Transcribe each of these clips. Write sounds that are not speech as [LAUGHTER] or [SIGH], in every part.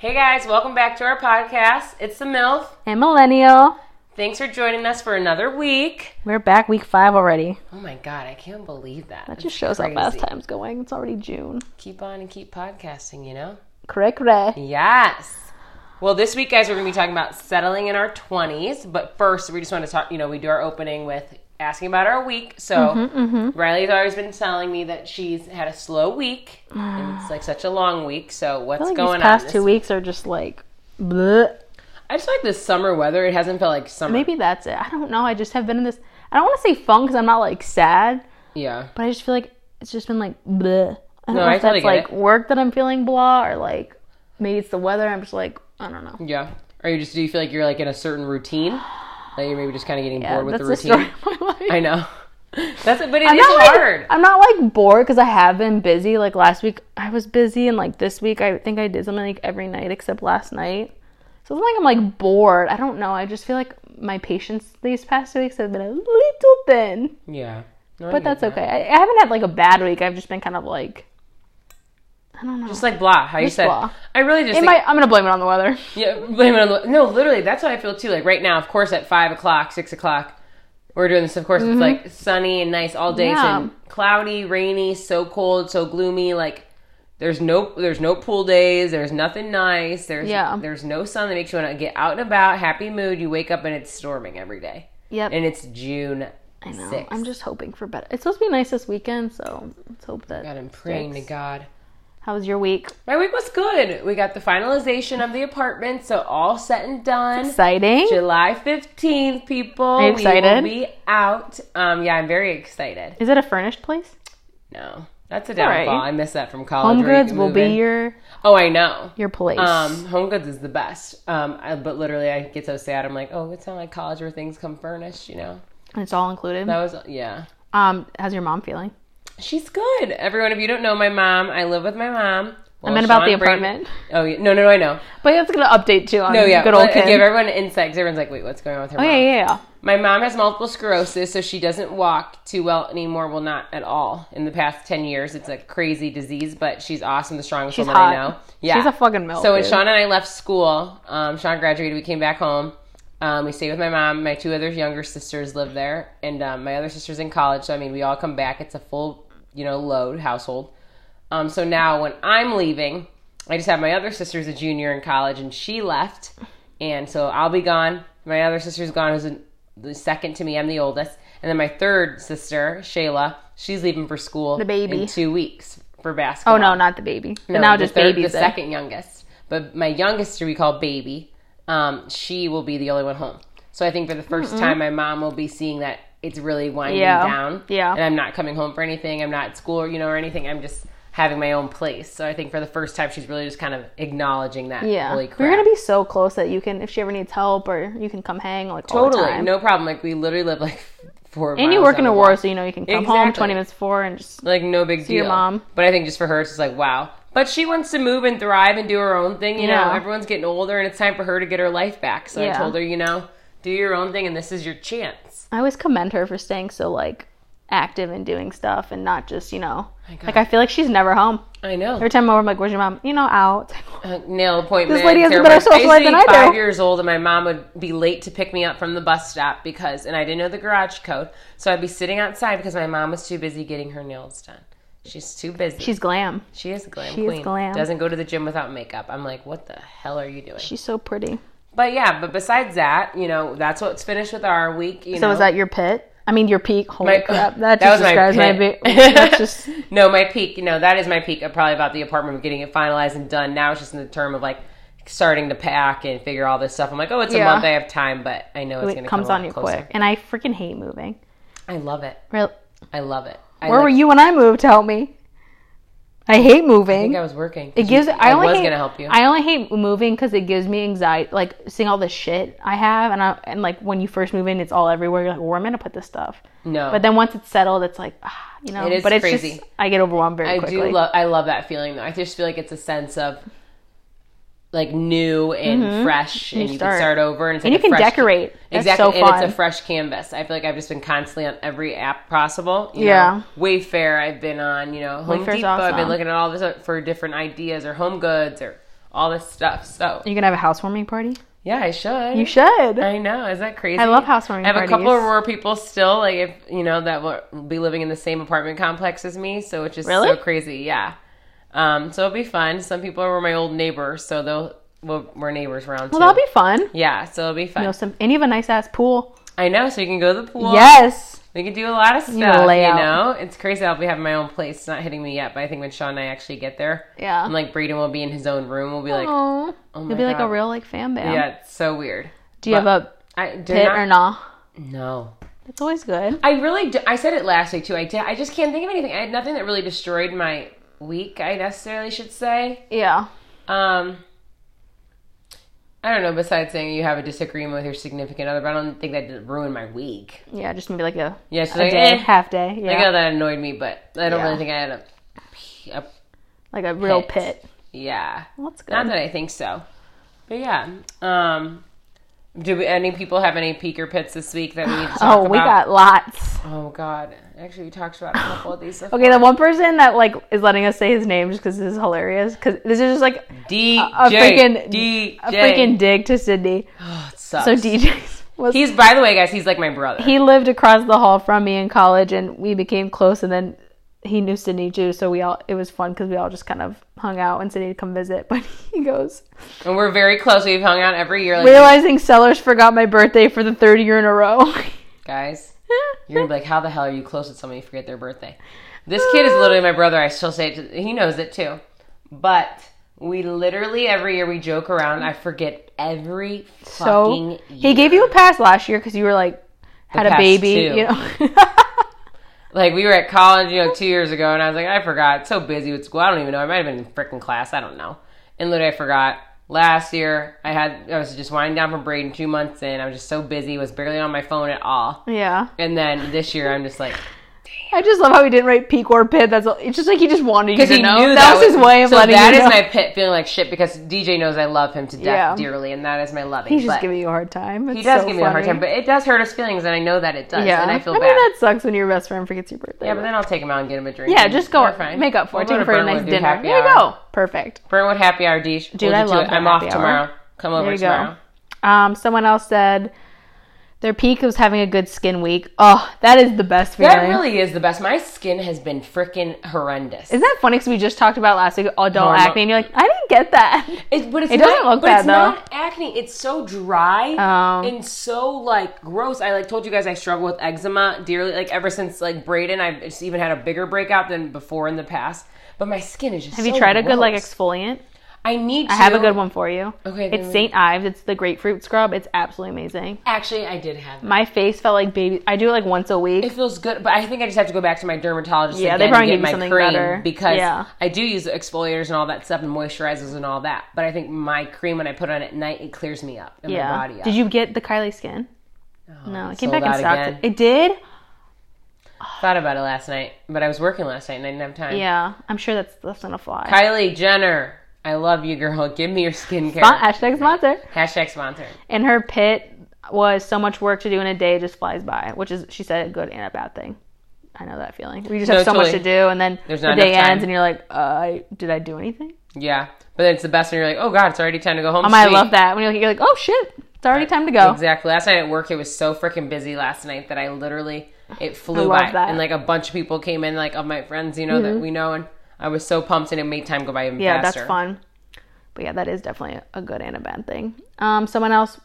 Hey guys, welcome back to our podcast. It's the MILF. And millennial. Thanks for joining us for another week. We're back week five already. Oh my god, I can't believe that. That just shows how fast time's going. It's already June. Keep on and keep podcasting, you know? Correct, correct. Yes. Well, this week, guys, we're going to be talking about settling in our 20s. But first, we just want to talk, you know, we do our opening with asking about our week. So, Mm-hmm, Riley's always been telling me that she's had a slow week. and it's like such a long week. So, what's I feel like going these past on? this two weeks are just like, bleh. I just like this summer weather. It hasn't felt like summer. Maybe that's it. I don't know. I just have been in this. I don't want to say fun because I'm not like sad, Yeah. but I just feel like it's just been like bleh. I don't No, know I if totally that's like it. work that I'm feeling blah or like maybe it's the weather. I'm just like I don't know. Yeah. Or you just do you feel like you're like in a certain routine? [SIGHS] That you're maybe just kind of getting Yeah, bored with that's the the routine. story of my life. I know. [LAUGHS] That's it, but it I'm is not like, hard. I'm not like bored because I have been busy. Like last week, I was busy, and like this week, I think I did something like every night except last night. So it's like I'm like bored. I don't know. I just feel like my patience these past two weeks have been a little thin, yeah. No, but that's that. okay. I, I haven't had like a bad week. I've just been kind of like I don't know. Just like blah, how you Just said. blah. I really just it think, might, I'm gonna blame it on the weather. yeah, blame it on the no. Literally, that's what I feel too. Like right now, of course, at five o'clock, six o'clock, we're doing this. Of course, it's like sunny and nice all day. Mm-hmm. Yeah. So cloudy, rainy, so cold, so gloomy. Like there's no there's no pool days. There's nothing nice. There's Yeah. there's no sun that makes you want to get out and about. Happy mood. You wake up and it's storming every day. Yep. And it's June. I know. 6th. I'm just hoping for better. It's supposed to be nice this weekend, so let's hope that. God, I'm praying to sticks. God. How was your week? My week was good. We got the finalization of the apartment, so all set and done. Exciting. July 15th, people. Are you We will be out. Um, yeah, I'm very excited. Is it a furnished place? No, that's a right. downfall. I miss that from college. Home Goods will be in. your Oh, I know. your place. Um, Home Goods is the best. Um, I, but literally, I get so sad. I'm like, oh, it's not like college where things come furnished, you know? And it's all included. That was, yeah. Um, how's your mom feeling? She's good. Everyone, if you don't know my mom, I live with my mom. I meant about Sean the apartment. Oh, yeah. No, no, no, I know. But that's gonna update too on No, yeah. good old but Kim. Give everyone an insight because everyone's like, wait, what's going on with her oh mom? yeah, yeah, yeah. My mom has multiple sclerosis, so she doesn't walk too well anymore. Well, not at all. In the past 10 years, it's a crazy disease, but she's awesome, the strongest She's woman I know. Yeah. She's a fucking milk. so when dude. Sean and I left school, um, Sean graduated, we came back home. Um, we stayed with my mom. My two other younger sisters live there, and um, my other sister's in college. So, I mean, we all come back. It's a full, you know, load household. Um, so now when I'm leaving, I just have my other sister's a junior in college, and she left, and so I'll be gone. My other sister's gone, who's the second to me. I'm the oldest, and then my third sister, Shayla, she's leaving for school. The baby. in two weeks for basketball. oh no, not the baby. But No, now the just third- babies. The then. second youngest, but my youngest we call baby. Um, she will be the only one home. So I think for the 1st time, my mom will be seeing that it's really winding Yeah. down. Yeah. and I'm not coming home for anything. I'm not at school, or, you know, or anything. I'm just having my own place. So I think for the first time, she's really just kind of acknowledging that. Yeah, holy crap. we're gonna be so close that you can, if she ever needs help, or you can come hang like all the totally no problem. Like we literally live like [LAUGHS] four. and you work in a war, so you know you can come home twenty minutes before and just. like no big deal. your mom. But I think just for her, it's just like wow. But she wants to move and thrive and do her own thing. You know, everyone's getting older, and it's time for her to get her life back. So I told her, you know, do your own thing, and this is your chance. I always commend her for staying so like active and doing stuff and not just you know God. like I feel like she's never home. I know. Every time I'm over, I'm like, "Where's your mom?" You know, out. Uh, nail appointment. This lady has a better social life than I do. Five years old, and my mom would be late to pick me up from the bus stop because, and I didn't know the garage code, so I'd be sitting outside because my mom was too busy getting her nails done. She's too busy. She's glam. she is glam she is queen. glam. Doesn't go to the gym without makeup. I'm like, what the hell are you doing? She's so pretty. But yeah, but besides that, you know, that's what's finished with our week. You So know, is that your pit? I mean, your peak. Holy My- crap! [LAUGHS] That that just was my describes my. big [LAUGHS] that's just no, my peak. You know, that is my peak. uh, Probably about the apartment, of getting it finalized and done. Now it's just in the term of like starting to pack and figure all this stuff. I'm like, oh, it's a month. I have time, but I know it's going it to comes come on you closer. quick. And I freaking hate moving. I love it. Real. I love it. I Where like- were you when I moved? Help me. I hate moving. I think. I was working. it gives. I, I only was hate, gonna help you. I only hate moving because it gives me anxiety. Like seeing all the shit I have, and I and like when you first move in, it's all everywhere. You're like, where am I gonna put this stuff? no, But then once it's settled, it's like, ah, you know. It is but it's crazy. just I get overwhelmed very I quickly. do love. I love that feeling though. I just feel like it's a sense of like new and fresh, and You you, can start over, and, it's Mm-hmm. and like you can decorate. That's Exactly, so and fun. it's a fresh canvas. I feel like I've just been constantly on every app possible. You Yeah. know, Wayfair. I've been on. You know, Home Wayfair's Depot. I've been looking at all this for different ideas or Home Goods or all this stuff. So You gonna have a housewarming party? yeah, I should. You should. I know. Is that crazy? I love housewarming I have parties. a couple of Aurora people still, like if you know that will be living in the same apartment complex as me, so which is Really? so crazy. Yeah. Um, so it'll be fun. Some people were my old neighbors, so they'll well, we're neighbors around Well, too. that'll be fun. yeah, so it'll be fun. You know, some and you have a nice ass pool. I know, so you can go to the pool. Yes. We can do a lot of stuff. lay you know, it's crazy. I'll be having my own place. It's not hitting me yet, but I think when Sean and I actually get there, Yeah. and like Braden will be in his own room, we'll be like, oh, oh you'll be like God. a real like fan band. yeah, it's so weird. Do you have a I pit not, or nah? no. That's always good. I really, do, I said it last week too. I did. I just can't think of anything. I had nothing that really destroyed my week. I necessarily should say. Yeah. Um, I don't know. Besides saying you have a disagreement with your significant other, but I don't think that did ruin my week. Yeah, just maybe like a, Yeah, so a like, day, eh. half day. I Yeah. know that annoyed me, but I don't Yeah. really think I had a, a like a real Pit. pit. yeah. Well, that's good. Not that I think so, but yeah. Um, do we, any people have any peaker pits this week that we need to [GASPS] talk oh, about? we got lots. Oh God, actually, we talked about a couple of these. so Okay, the one person that like is letting us say his name just because this is hilarious. Because this is just like DJ, a freaking DJ. a freaking dig to Sydney. Oh, it sucks. So DJ was He's by the way, guys. He's like my brother. he lived across the hall from me in college, and we became close. And then he knew Sydney too, so we all it was fun because we all just kind of hung out when Sydney would come visit. [LAUGHS] But he goes and we're very close. We've hung out every year. Like, realizing Sellers forgot my birthday for the third year in a row. [LAUGHS] guys, you're gonna be like, how the hell are you close with somebody? You forget their birthday. This kid is literally my brother. I still say it. To, he knows it too. But we literally every year we joke around. I forget every so fucking. he gave you a pass last year because you were like had a baby, two. you know. [LAUGHS] [LAUGHS] Like we were at college, you know, two years ago, and I was like, I forgot. So busy with school. I don't even know. I might have been in freaking class. I don't know. And literally, I forgot. Last year, I had I was just winding down from Braden two months in. I was just so busy, was barely on my phone at all. yeah. And then this year, I'm just like, I just love how he didn't write peak or pit. That's all. It's just like he just wanted you to he know. knew that, was his way of so letting that you is know. my pit feeling like shit because DJ knows I love him to death Yeah. dearly, and that is my loving. He's just but giving you a hard time. he does so give me a hard time, but it does hurt his feelings, and I know that it does, yeah, and I feel mean bad. that sucks when your best friend forgets your birthday. yeah, but then I'll take him out and get him a drink. yeah, just go fine. make up for We'll it. Take him for a nice dinner. There you go. Perfect. Burntwood happy hour, Deej. Dude, I love that I'm off tomorrow. Come over tomorrow. Um, someone else said their peak was having a good skin week. Oh, that is the best feeling. That really is the best. My skin has been freaking horrendous. Isn't that funny? Because we just talked about last week adult Hormo- acne, and you're like, I didn't get that. It, but it's It doesn't not, look but bad, it's though. not acne. It's so dry Oh. and so like gross. I like told you guys I struggle with eczema dearly. Like ever since like Braden, I've just even had a bigger breakout than before in the past. But my skin is just. Have you tried a good like exfoliant? I need. To. I have a good one for you. Okay, It's St. Ives. It's the grapefruit scrub. It's absolutely amazing. Actually, I did have. It. My face felt like baby. I do it like once a week. It feels good, but I think I just have to go back to my dermatologist Yeah, they probably give get my something cream better. because Yeah. I do use exfoliators and all that stuff and moisturizers and all that. But I think my cream when I put on at night, it clears me up and yeah. my body up. Did you get the Kylie skin? Oh, no, it came back in out stock. again. It did. Thought about it last night, but I was working last night and I didn't have time. Yeah, I'm sure that's that's gonna fly. Kylie Jenner, I love you, girl. Give me your skincare. Spon- hashtag sponsor. Hashtag sponsor. And her pit was so much work to do in a day, just flies by. Which is, she said, a good and a bad thing. I know that feeling. We just No, have so much to do, and then There's the day ends, and you're like, uh, I, did I do anything? Yeah, but then it's the best when you're like, oh god, it's already time to go home. Um, I love that when you're like, oh shit, it's already time to go. Exactly. Last night at work, it was so freaking busy last night that I literally it flew I love by, that. and like a bunch of people came in, like of my friends, you know that we know, and I was so pumped, and it made time go by even Mm-hmm. Yeah, that's fun. But yeah, that is definitely a good and a bad thing. Um, someone else,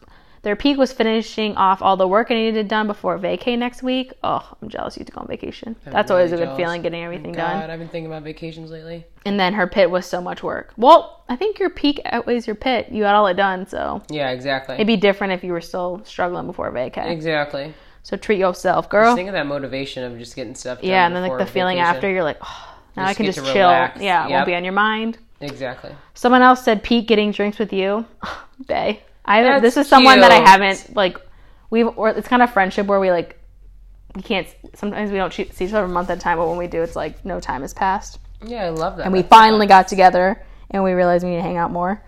their peak was finishing off all the work I needed done before vacay next week. Oh, I'm jealous you to go on vacation. That's always a really good jealous. feeling, getting everything God, done. I've been thinking about vacations lately. And then her pit was so much work. Well, I think your peak outweighs your pit. You got all it done, so Yeah, exactly. it'd be different if you were still struggling before vacay. exactly. So treat yourself, girl. Think of that motivation of just getting stuff done. Yeah, and then like the feeling vacation. after, you're like, oh, now I can just chill. relax. Yeah, it Yep. won't be on your mind. Exactly. Someone else said Pete getting drinks with you. [LAUGHS] Bay. I this is someone that I haven't like we've or it's kind of friendship where we like we can't sometimes we don't see each other a month at a time, but when we do it's like no time has passed. Yeah, I love that. And we finally got together and we realized we need to hang out more.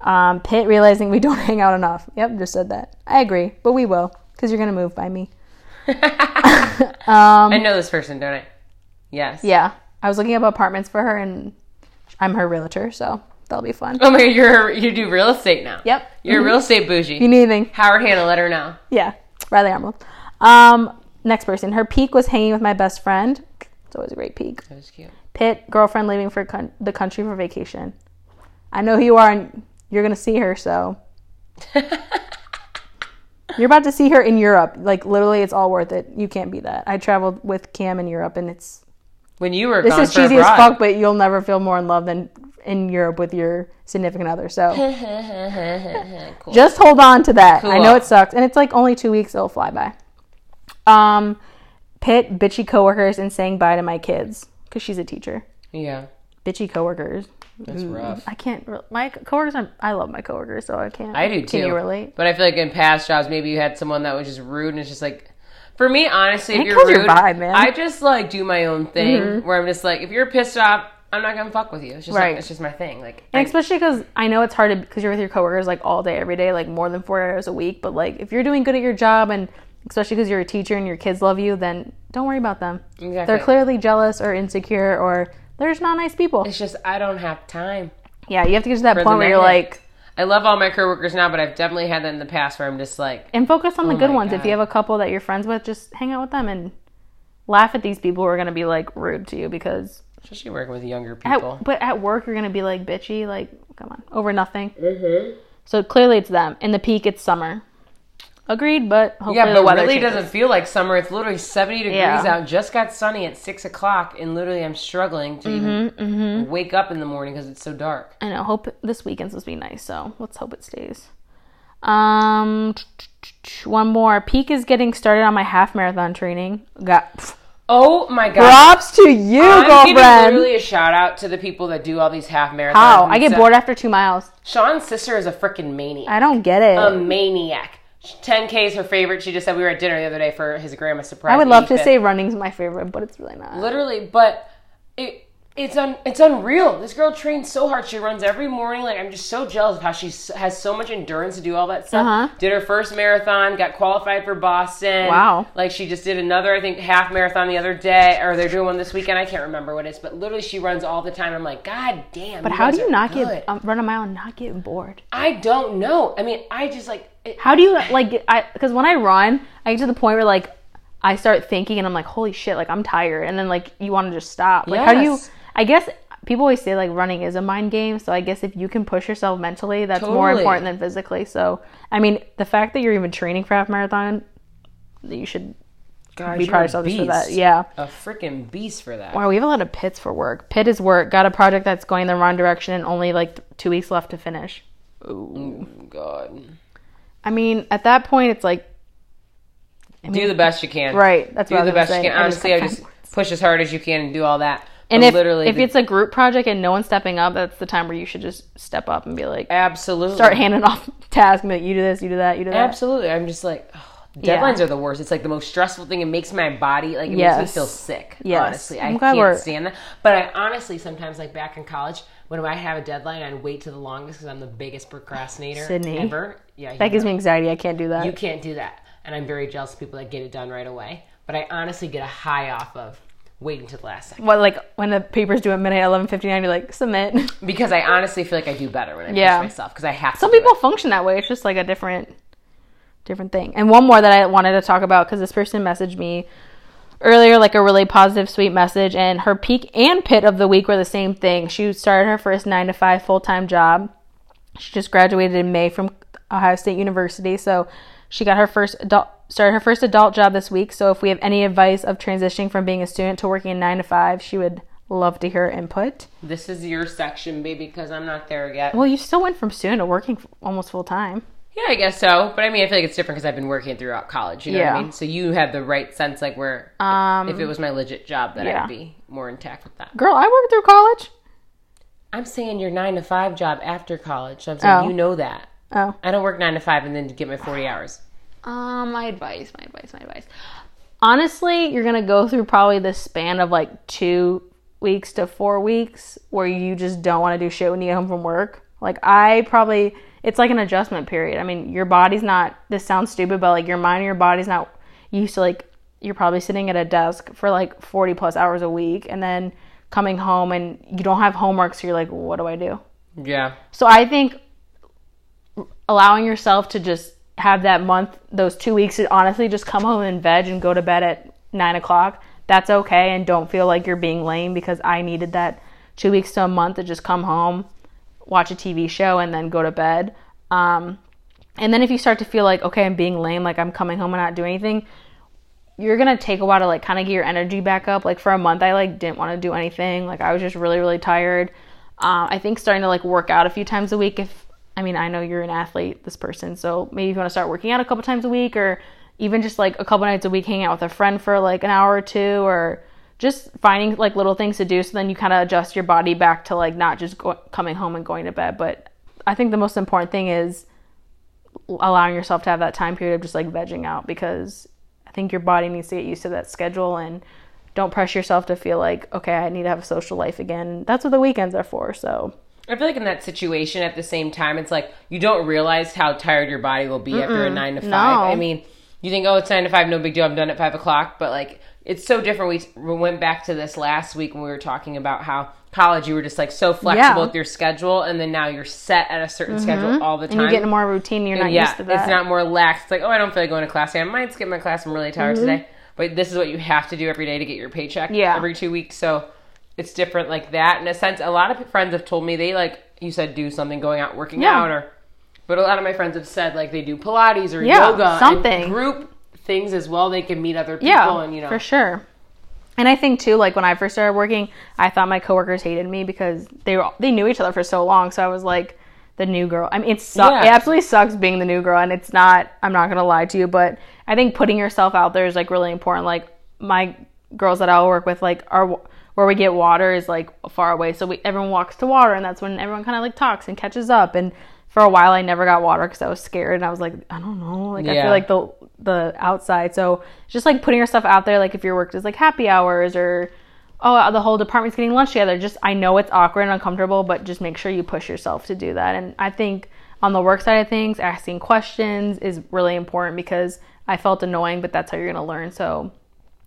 Um, Pitt realizing we [LAUGHS] don't hang out enough. Yep, just said that. I agree, but we will because you're gonna move by me. [LAUGHS] I know this person, don't I? Yes. Yeah, I was looking up apartments for her and I'm her realtor, so That'll be fun. Oh my, you're you do real estate now. Yep. You're real estate bougie. You need anything, Howard Hanna, let her know. yeah, Riley Arnold. Um, next person. Her peak was hanging with my best friend. It's always a great peak. That was cute. Pitt, girlfriend leaving for con- the country for vacation. I know who you are, and you're gonna see her. So [LAUGHS] you're about to see her in Europe. Like literally, it's all worth it. You can't beat that. I traveled with Cam in Europe, and it's When you were this is cheesy abroad. as fuck, but you'll never feel more in love than in Europe with your significant other. So [LAUGHS] Cool. just hold on to that. I know it sucks, and it's like only two weeks. It'll fly by. Um, pit bitchy coworkers, and saying bye to my kids because she's a teacher. yeah, Bitchy coworkers. that's rough. I can't. My coworkers. Are, I love my coworkers, so I can't. I do too. Can you relate? But I feel like in past jobs, maybe you had someone that was just rude, and it's just like, for me, honestly, if It you're rude, vibe, man. Mm-hmm. I just like do my own thing. Where I'm just like, if you're pissed off, I'm not gonna fuck with you. It's just Right. not, it's just my thing. Like, And I- especially because I know it's hard to because you're with your coworkers like all day, every day, like more than four hours a week. But like if you're doing good at your job, and especially because you're a teacher and your kids love you, then don't worry about them. Exactly. They're clearly jealous or insecure, or they're just not nice people. it's just I don't have time. Yeah, you have to get to that point where you're like, I love all my coworkers now, but I've definitely had that in the past where I'm just like, and focus on the Oh good ones. If you have a couple that you're friends with, just hang out with them and laugh at these people who are gonna be like rude to you because especially working with younger at, people. but at work you're gonna be like bitchy, like come on, over nothing. Mm-hmm. So clearly it's them. In the peak, it's summer. Agreed, but hopefully yeah, the but weather really changes. doesn't feel like summer. It's literally 70 degrees Yeah. out. Just got sunny at six o'clock, and literally I'm struggling to even Mm-hmm, wake up in the morning because it's so dark. I know. Hope this weekend's supposed to be nice, so let's hope it stays. Um, one more. Peak is getting started on my half marathon training. Got Oh my god! props to you, I'm giving girlfriend. literally a shout out to the people that do all these half marathons. How? I get bored after two miles. Sean's sister is a freaking maniac. I don't get it. a maniac. 10K is her favorite. She just said we were at dinner the other day for his grandma's surprise. I would love to 85th. say running's my favorite, but it's really not. literally, but it it's un, it's unreal. This girl trains so hard. She runs every morning. Like I'm just so jealous of how she s- has so much endurance to do all that stuff. Uh-huh. Did her first marathon, got qualified for Boston. Wow. Like she just did another, I think, half marathon the other day, or they're doing one this weekend. I can't remember what it is, but literally she runs all the time. I'm like, God damn. But how do you not get um, run a mile and not get bored? I don't know. I mean, I just like. How do you like? I because when I run, I get to the point where like I start thinking and I'm like, holy shit, like I'm tired, and then like you want to just stop. Like how do you? I guess people always say like running is a mind game, so I guess if you can push yourself mentally, that's more important than physically. So I mean, the fact that you're even training for half marathon, you should God, be proud of yourself for that. Yeah. A freaking beast for that. Wow, we have a lot of pits for work. Pit is work. Got a project that's going the wrong direction and only like two weeks left to finish. Oh, God. I mean, at that point, it's like do the best you can. right. That's Do what I the best you can. Honestly, I just [LAUGHS] push as hard as you can and do all that. And But if literally, if the- it's a group project and no one's stepping up, that's the time where you should just step up and be like, absolutely start handing off [LAUGHS] tasks. Like, you do this, you do that, you do that. Absolutely. I'm just like, oh, Yeah. deadlines are the worst. It's like the most stressful thing. It makes my body, like, it makes Yes. me feel sick. Yes. Honestly, I I'm glad can't we're- stand that. But I honestly, sometimes, like back in college, when I have a deadline, I'd wait to the longest because I'm the biggest procrastinator Sydney. ever. Yeah, That gives know. me anxiety. I can't do that. You can't do that. And I'm very jealous of people that get it done right away. But I honestly get a high off of waiting to the last second. what like when the paper's due at midnight, eleven fifty nine, you're like submit. [LAUGHS] Because I honestly feel like I do better when I Yeah. push myself because I have to. Some people it. function that way. It's just like a different, different thing. And one more that I wanted to talk about because this person messaged me earlier, like a really positive, sweet message, and her peak and pit of the week were the same thing. She started her first nine to five full time job. She just graduated in May from Ohio State University, so she got her first adult started her first adult job this week. So if we have any advice of transitioning from being a student to working in nine to five, she would love to hear input. This is your section, baby, because I'm not there yet. Well, you still went from student to working almost full time. Yeah, I guess so. But I mean, I feel like it's different because I've been working throughout college. You know what Yeah. I mean? So you have the right sense, like where Um, if it was my legit job, that yeah. I'd be more intact with that. Girl, I worked through college. I'm saying your nine to five job after college. So I'm saying Oh. you know that. Oh. I don't work nine to five and then get my 40 hours. Um, my advice, my advice, my advice. Honestly, you're gonna go through probably the span of like two weeks to four weeks where you just don't want to do shit when you get home from work. Like I probably, it's like an adjustment period. I mean, your body's not. This sounds stupid, but like your mind and your body's not used to like. You're probably sitting at a desk for like 40 plus hours a week, and then coming home and you don't have homework, so you're like, what do I do? Yeah. So I think allowing yourself to just have that month, those two weeks, to honestly just come home and veg and go to bed at nine o'clock. That's okay, and don't feel like you're being lame because I needed that two weeks to a month to just come home, watch a TV show, and then go to bed. Um, and then if you start to feel like okay, I'm being lame, like I'm coming home and not doing anything, you're gonna take a while to like kind of get your energy back up. Like for a month, I like didn't want to do anything. Like I was just really really tired. Um, I think starting to like work out a few times a week. If I mean I know you're an athlete, this person, so maybe if you want to start working out a couple times a week, or even just like a couple nights a week, hanging out with a friend for like an hour or two, or just finding like little things to do. So then you kind of adjust your body back to like not just go- coming home and going to bed. But I think the most important thing is allowing yourself to have that time period of just like vegging out because I think your body needs to get used to that schedule and don't pressure yourself to feel like, okay, I need to have a social life again. That's what the weekends are for. So, I feel like in that situation at the same time, it's like you don't realize how tired your body will be after a nine to five. no. I mean, you think, oh, it's nine to five, no big deal. I'm done at five o'clock. But like, it's so different. We, we went back to this last week when we were talking about how college you were just like so flexible Yeah. Mm-hmm. with your schedule, and then now you're set at a certain schedule all the time. and you get in more routine, you're not yeah, used to that. it's not more lax. It's like, oh, I don't feel like going to class today. I might skip my class. I'm really tired today. But this is what you have to do every day to get your paycheck Mm-hmm. Yeah. every two weeks. So it's different like that. In a sense, a lot of friends have told me they like you said do something, going out, working Yeah. out, or. But a lot of my friends have said like they do Pilates or Yeah, yoga, and something. group things as well. They can meet other people, yeah, and you know, for sure. And I think too, like when I first started working, I thought my coworkers hated me because they were they knew each other for so long. So I was like the new girl. I mean, it su- Yeah. it absolutely sucks being the new girl, and it's not. I'm not gonna lie to you, but I think putting yourself out there is like really important. Like my girls that I work with, like our where we get water is like far away, so we everyone walks to water, and that's when everyone kind of like talks and catches up. And for a while, I never got water because I was scared, and I was like, I don't know, like I feel like the the outside. So just like putting yourself out there, like if your work is like happy hours or oh uh, the whole department's getting lunch together. Just I know it's awkward and uncomfortable, but just make sure you push yourself to do that. And I think on the work side of things, asking questions is really important because I felt annoying, but that's how you're gonna learn. So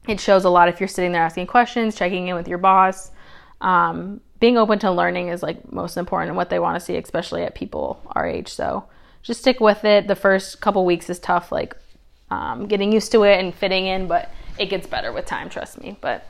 it shows a lot if you're sitting there asking questions, checking in with your boss. Um, being open to learning is like most important and what they want to see, especially at people our age. So just stick with it. The first couple weeks is tough, like um, getting used to it and fitting in, but it gets better with time. Trust me. But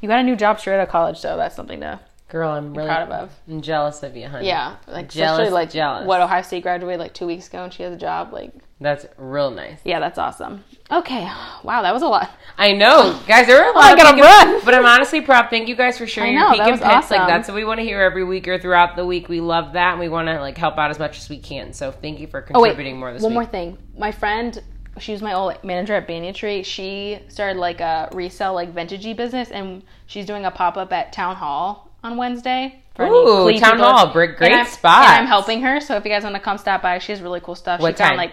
you got a new job straight out of college, so that's something to girl, I'm really proud of. I'm jealous of you, honey. yeah. Like Jealous, especially like jealous. what Ohio State graduated like two weeks ago and she has a job. Like that's real nice. yeah, that's awesome. Okay, wow, that was a lot. I know, guys. There were a [LAUGHS] lot. I gotta run. But I'm honestly proud. Thank you guys for sharing I your know, peek and was pits. Like awesome. that's what we want to hear every week or throughout the week. We love that, and we want to like help out as much as we can. So thank you for Oh wait, contributing more this one week. One more thing. My friend, she was my old manager at Banyan Tree. She started like a resell like vintagey business, and she's doing a pop up at Town Hall on Wednesday. For Ooh, Town people. Hall, great- great spot. And I'm helping her, so if you guys want to come stop by, she has really cool stuff. What she found time? like,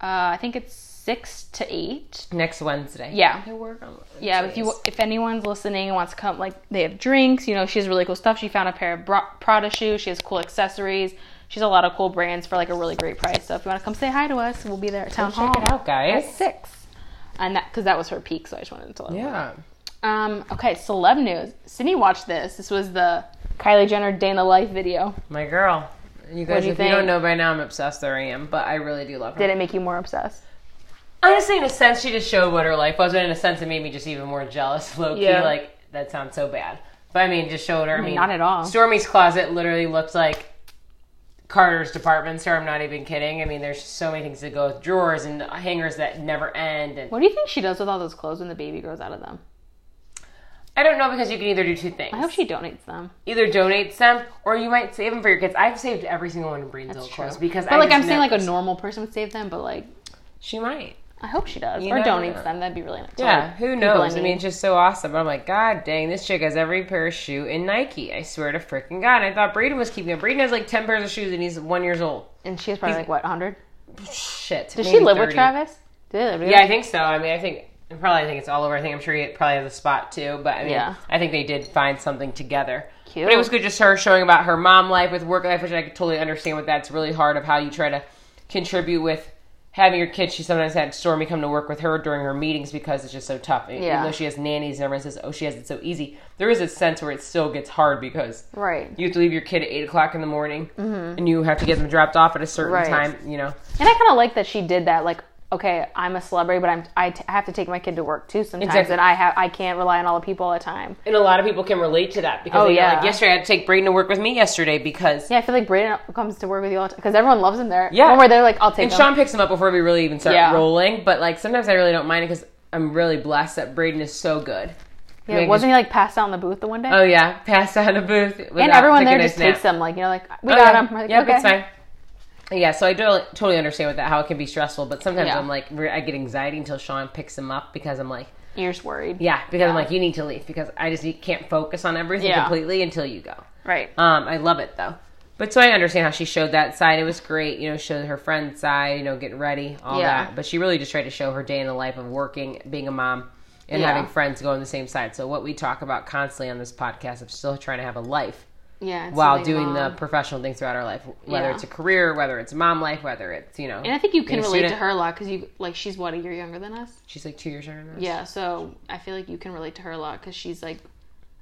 uh, I think it's six to eight. Next Wednesday. Yeah. I work on Yeah, if you if anyone's listening and wants to come, like they have drinks. You know, she has really cool stuff. She found a pair of Bra- Prada shoes. She has cool accessories. She has a lot of cool brands for like a really great price. So if you want to come say hi to us, we'll be there at Town Hall. check it out, at guys. six. And that because that was her peak, so I just wanted to let her know. Yeah. Um. Okay. Celeb news. Sydney watched this. This was the Kylie Jenner day in the life video. My girl. You guys, do you if you don't know by now, I'm obsessed. There I am, but I really do love her. Did it make you more obsessed? Honestly, in a sense, she just showed what her life was, but in a sense, it made me just even more jealous. [LAUGHS] Low key, Yeah. like that sounds so bad, but I mean, just showed her. I mean, not at all. Stormi's closet literally looked like Carter's department store. I'm not even kidding. I mean, there's so many things to go with drawers and hangers that never end. And What do you think she does with all those clothes when the baby grows out of them? I don't know because you can either do two things. I hope she donates them. either donates them or you might save them for your kids. I've saved every single one of Breen's old clothes because But I like I'm saying, like a normal person would save them, but like she might. I hope she does You or donates them. That'd be really nice. Yeah, who knows? I need- mean, it's just so awesome. I'm like, God dang, this chick has every pair of shoe in Nike. I swear to freaking God. I thought Braden was keeping it. Braden has like 10 pairs of shoes and he's one years old. and she has probably like what 100. Shit. Does she live 30. with Travis? Live Yeah, I think so. I mean, I think, probably I think it's all over. I think I'm sure he probably has a spot too. But I mean, Yeah. I think they did find something together. Cute. But it was good just her showing about her mom life with work life, which I could totally understand What that's really hard of how you try to contribute with having your kid, she sometimes had Stormi come to work with her during her meetings because it's just so tough. Even though she has nannies and everyone says, oh, she has it so easy, there is a sense where it still gets hard because Right. you have to leave your kid at 8 o'clock in the morning mm-hmm. and you have to get them dropped off at a certain Right. time, you know. And I kind of like that she did that. Like, okay, I'm a celebrity, but I'm I t- have to take my kid to work too sometimes, Exactly. and I have I can't rely on all the people all the time. And a lot of people can relate to that because Oh, yeah. like yesterday I had to take Brayden to work with me yesterday because Yeah, I feel like Brayden comes to work with you all the time because everyone loves him there. Yeah. when we're there, like I'll take And him. Sean picks him up before we really even start Yeah. rolling. But like sometimes I really don't mind it because I'm really blessed that Braden is so good. yeah, wasn't he like passed out in the booth the one day? Oh yeah, passed out in the booth. and everyone there just takes them, like you know, like we Oh, got yeah. him. Like, Yep, okay. it's fine. Yeah, so I do totally understand with that how it can be stressful, but sometimes Yeah. I'm like I get anxiety until Sean picks him up because I'm like, You're just worried. yeah, because I'm like you need to leave because I just can't focus on everything Yeah. completely until you go. Right. Um, I love it though. But so I understand how she showed that side. It was great, you know, showed her friend's side, you know, getting ready, all Yeah. that. But she really just tried to show her day in the life of working, being a mom, and Yeah. having friends go on the same side. So what we talk about constantly on this podcast of still trying to have a life Yeah. while doing the professional things throughout our life, whether Yeah. it's a career, whether it's mom life, whether it's you know. And I think you can relate to her a lot because you like she's what a year younger than us. She's like two years younger than us. Yeah, so I feel like you can relate to her a lot because she's like,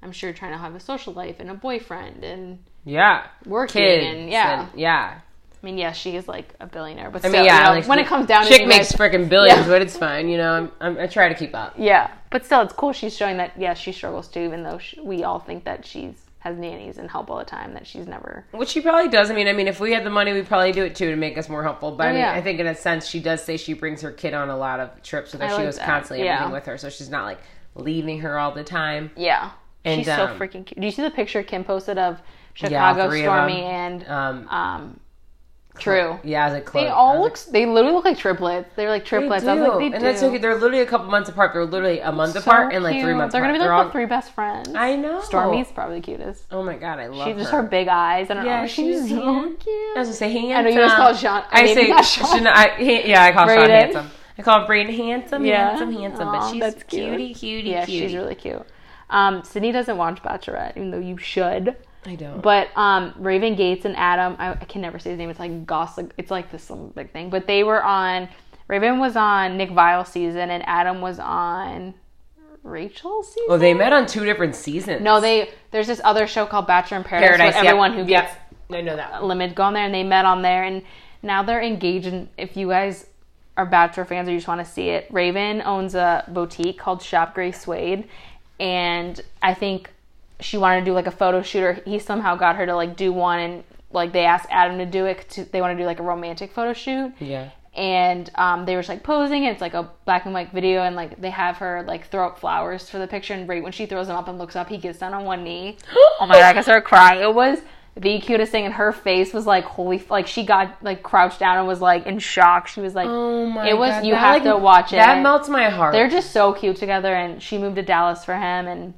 I'm sure trying to have a social life and a boyfriend and yeah, working kids, and yeah. and- yeah. I mean, yeah, she is like a billionaire, but I mean, yeah. you know, like, when it comes down to chick you makes freaking billions, Yeah. but it's fine. You know, I'm, I'm I try to keep up. yeah, but still, it's cool. She's showing that yes, she struggles too, even though she, we all think that she's has nannies and help all the time. That she's never. Which she probably does. I mean, I mean, if we had the money, we'd probably do it too to make us more helpful. But I Oh, mean, yeah. I think in a sense, she does say she brings her kid on a lot of trips with her. I she was that. constantly Yeah. everything with her, so she's not like leaving her all the time. Yeah, And, she's so um, freaking cute. Do you see the picture Kim posted of Chicago, of Stormi, and Um, um, True? yeah, as like, Chloe. They all look. They literally look like triplets. They're like They triplets. do. I was like, they and do. that's okay. They're literally a couple months apart. They're literally a month So apart and like three months They're apart. gonna be like They're the all- three best friends. I know. Stormi's probably the cutest. Oh my god, I love She her. just her big eyes. I don't Yeah, know. She's, she's so cute. I was gonna say handsome. I know you just call Sean. I, I say, not Sean. Sean- I, yeah, I call Sean Brayden. handsome. I call Brayden handsome, Yeah. handsome, handsome. Aw, but she's that's cute. cutie, cutie, yeah, cutie. she's really cute. Um, Sydney doesn't watch Bachelorette, even though you should. I don't. But um, Raven Gates and Adam, I, I can never say his name. It's like gossip. It's like this big thing. But they were on. Raven was on Nick Viall season, and Adam was on Rachel's season. well, they met on two different seasons. No, they. There's this other show called Bachelor in Paradise, Paradise. where yep, everyone who gets yep. I know that. One. limited go on there, and they met on there, and now they're engaged. And if you guys are Bachelor fans or you just want to see it, Raven owns a boutique called Shop Gray Suede, and I think she wanted to do like a photo shoot, or he somehow got her to like do one, and like they asked Adam to do it. To, they want to do like a romantic photo shoot, Yeah. and um, they were just like posing and it's like a black and white video and like they have her like throw up flowers for the picture and right when she throws them up and looks up he gets down on one knee [GASPS] oh my god i started crying it was the cutest thing and her face was like holy f- like she got like crouched down and was like in shock she was like Oh my god. It was- God, you that, have to watch it. That melts my heart. they're just so cute together and she moved to dallas for him and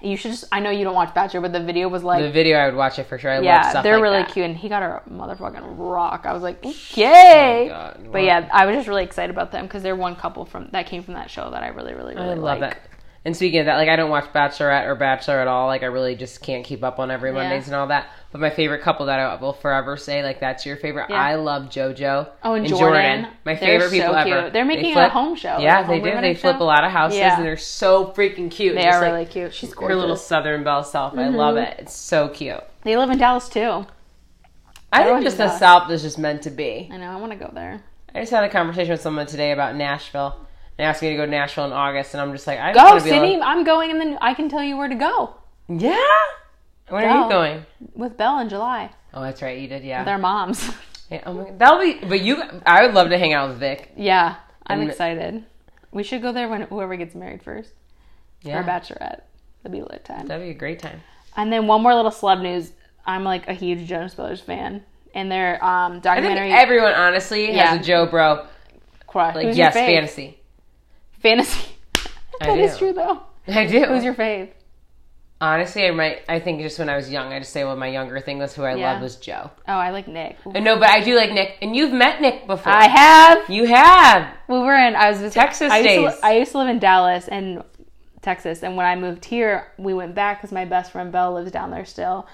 you should just i know you don't watch bachelor but the video was like the video. I would watch it for sure. I love yeah, they're like really that. cute, and he got a motherfucking rock. I was like, oh yay! Oh but wow. yeah, I was just really excited about them because they're one couple from that came from that show that I really, really, really I love like. that. And speaking of that, like I don't watch Bachelorette or Bachelor at all. Like I really just can't keep up on every Yeah. Mondays and all that. But my favorite couple that I will forever say, like that's your favorite. Yeah. I love JoJo. Oh, and Jordan. My They're favorite people so ever. cute. They're making They a home show, Yeah, they do. They remedy flip show. a lot of houses, Yeah. and they're so freaking cute. They are like really cute. She's gorgeous. Her little Southern Belle self. I love Mm-hmm. it. It's so cute. They live in Dallas too. I think just the. South is just meant to be. I know. I want to go there. I just had a conversation with someone today about Nashville. They asked me to go to Nashville in August, and I'm just like, I Go, wanna able- Sydney. I'm going, and then I can tell you where to go Yeah. When are you going? with Belle in July. Oh, that's right. You did. Yeah. Their moms. [LAUGHS] Yeah, oh my God. That'll be. But you, I would love to hang out with Vic. yeah, I'm And- excited. We should go there when whoever gets married first. Yeah, Or bachelorette. That'd be a lit time. that'd be a great time. And then one more little celeb news. I'm like a huge Jonas Brothers fan, and their um, I think documentary. everyone honestly Yeah. has a Joe Bro. Crush. Like Who's yes, fantasy. Fantasy. [LAUGHS] I That is true though. I do. Who's your fave? Honestly, I might. I think just when I was young, I just say well, my younger thing was who I Yeah. loved was Joe. Oh, I like Nick. Uh, I know, but I do like Nick, and you've met Nick before. I have. You have. We were in. I was visiting, Texas I used, to, days. li- I used to live in Dallas and Texas, and when I moved here, we went back because my best friend Belle lives down there still.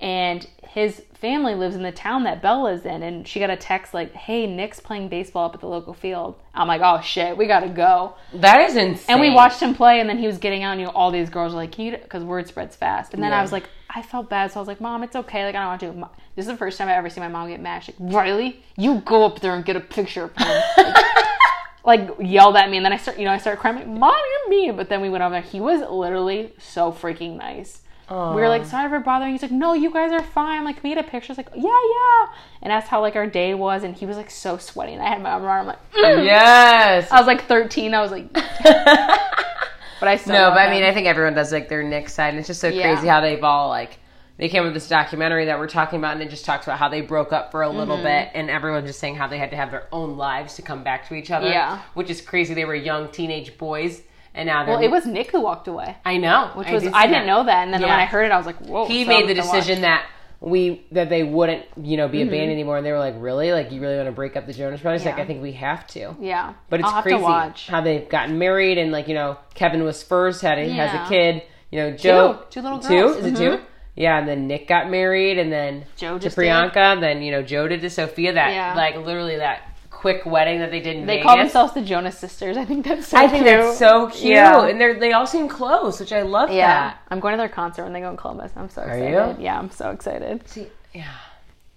And his family lives in the town that Belle lives in. And she got a text like, "Hey, Nick's playing baseball up at the local field." I'm like, "Oh shit, we gotta go." That is insane. And we watched him play, and then he was getting out, and you know, all these girls were like, "Can you?" Because word spreads fast. And then I was like, I felt bad, so I was like, "Mom, it's okay. Like, I don't want to." Mo- This is the first time I ever seen my mom get mad. She's like, "Riley, you go up there and get a picture of him." [LAUGHS] like yelled at me, and then I start, you know, I started crying. Like, Mom, you're mean. But then we went over there. He was literally so freaking nice. We were like, sorry for bothering. you." He's like, no, you guys are fine. Like, we get a picture? Was like, yeah, yeah. And asked how like our day was, and he was like so sweaty. And I had my arm around. him, I'm like, "Mm." Yes. I was like 13. I was like, [LAUGHS] but I still no, but I mean, I think everyone does like their Nick side, and it's just so Yeah. crazy how they've all like they came with this documentary that we're talking about, and it just talks about how they broke up for a little Mm-hmm. bit, and everyone just saying how they had to have their own lives to come back to each other. Yeah. which is crazy. They were young teenage boys, and now they're. well, it was Nick who walked away, I know, which I was did I didn't know that, and then when I heard it, I was like, whoa. He so made the decision that we that they wouldn't, you know, be a band anymore, and they were like, "Really? Like, you really want to break up the Jonas Brothers?" Like, I think we have to. Yeah, But it's crazy how they've gotten married and like you know Kevin was first had a, has a kid you know Joe Two little two girls. is it Mhm. two yeah and then Nick got married and then Joe to Priyanka then you know Joe did to Sophia that Yeah. like literally that quick wedding that they did in They Vegas. call themselves the Jonas Sisters. I think that's so I think cute. that's so cute Yeah. and they're they all seem close which I love Yeah, that. I'm going to their concert when they go in Columbus. I'm so excited. Are you? Yeah, I'm so excited. See, yeah.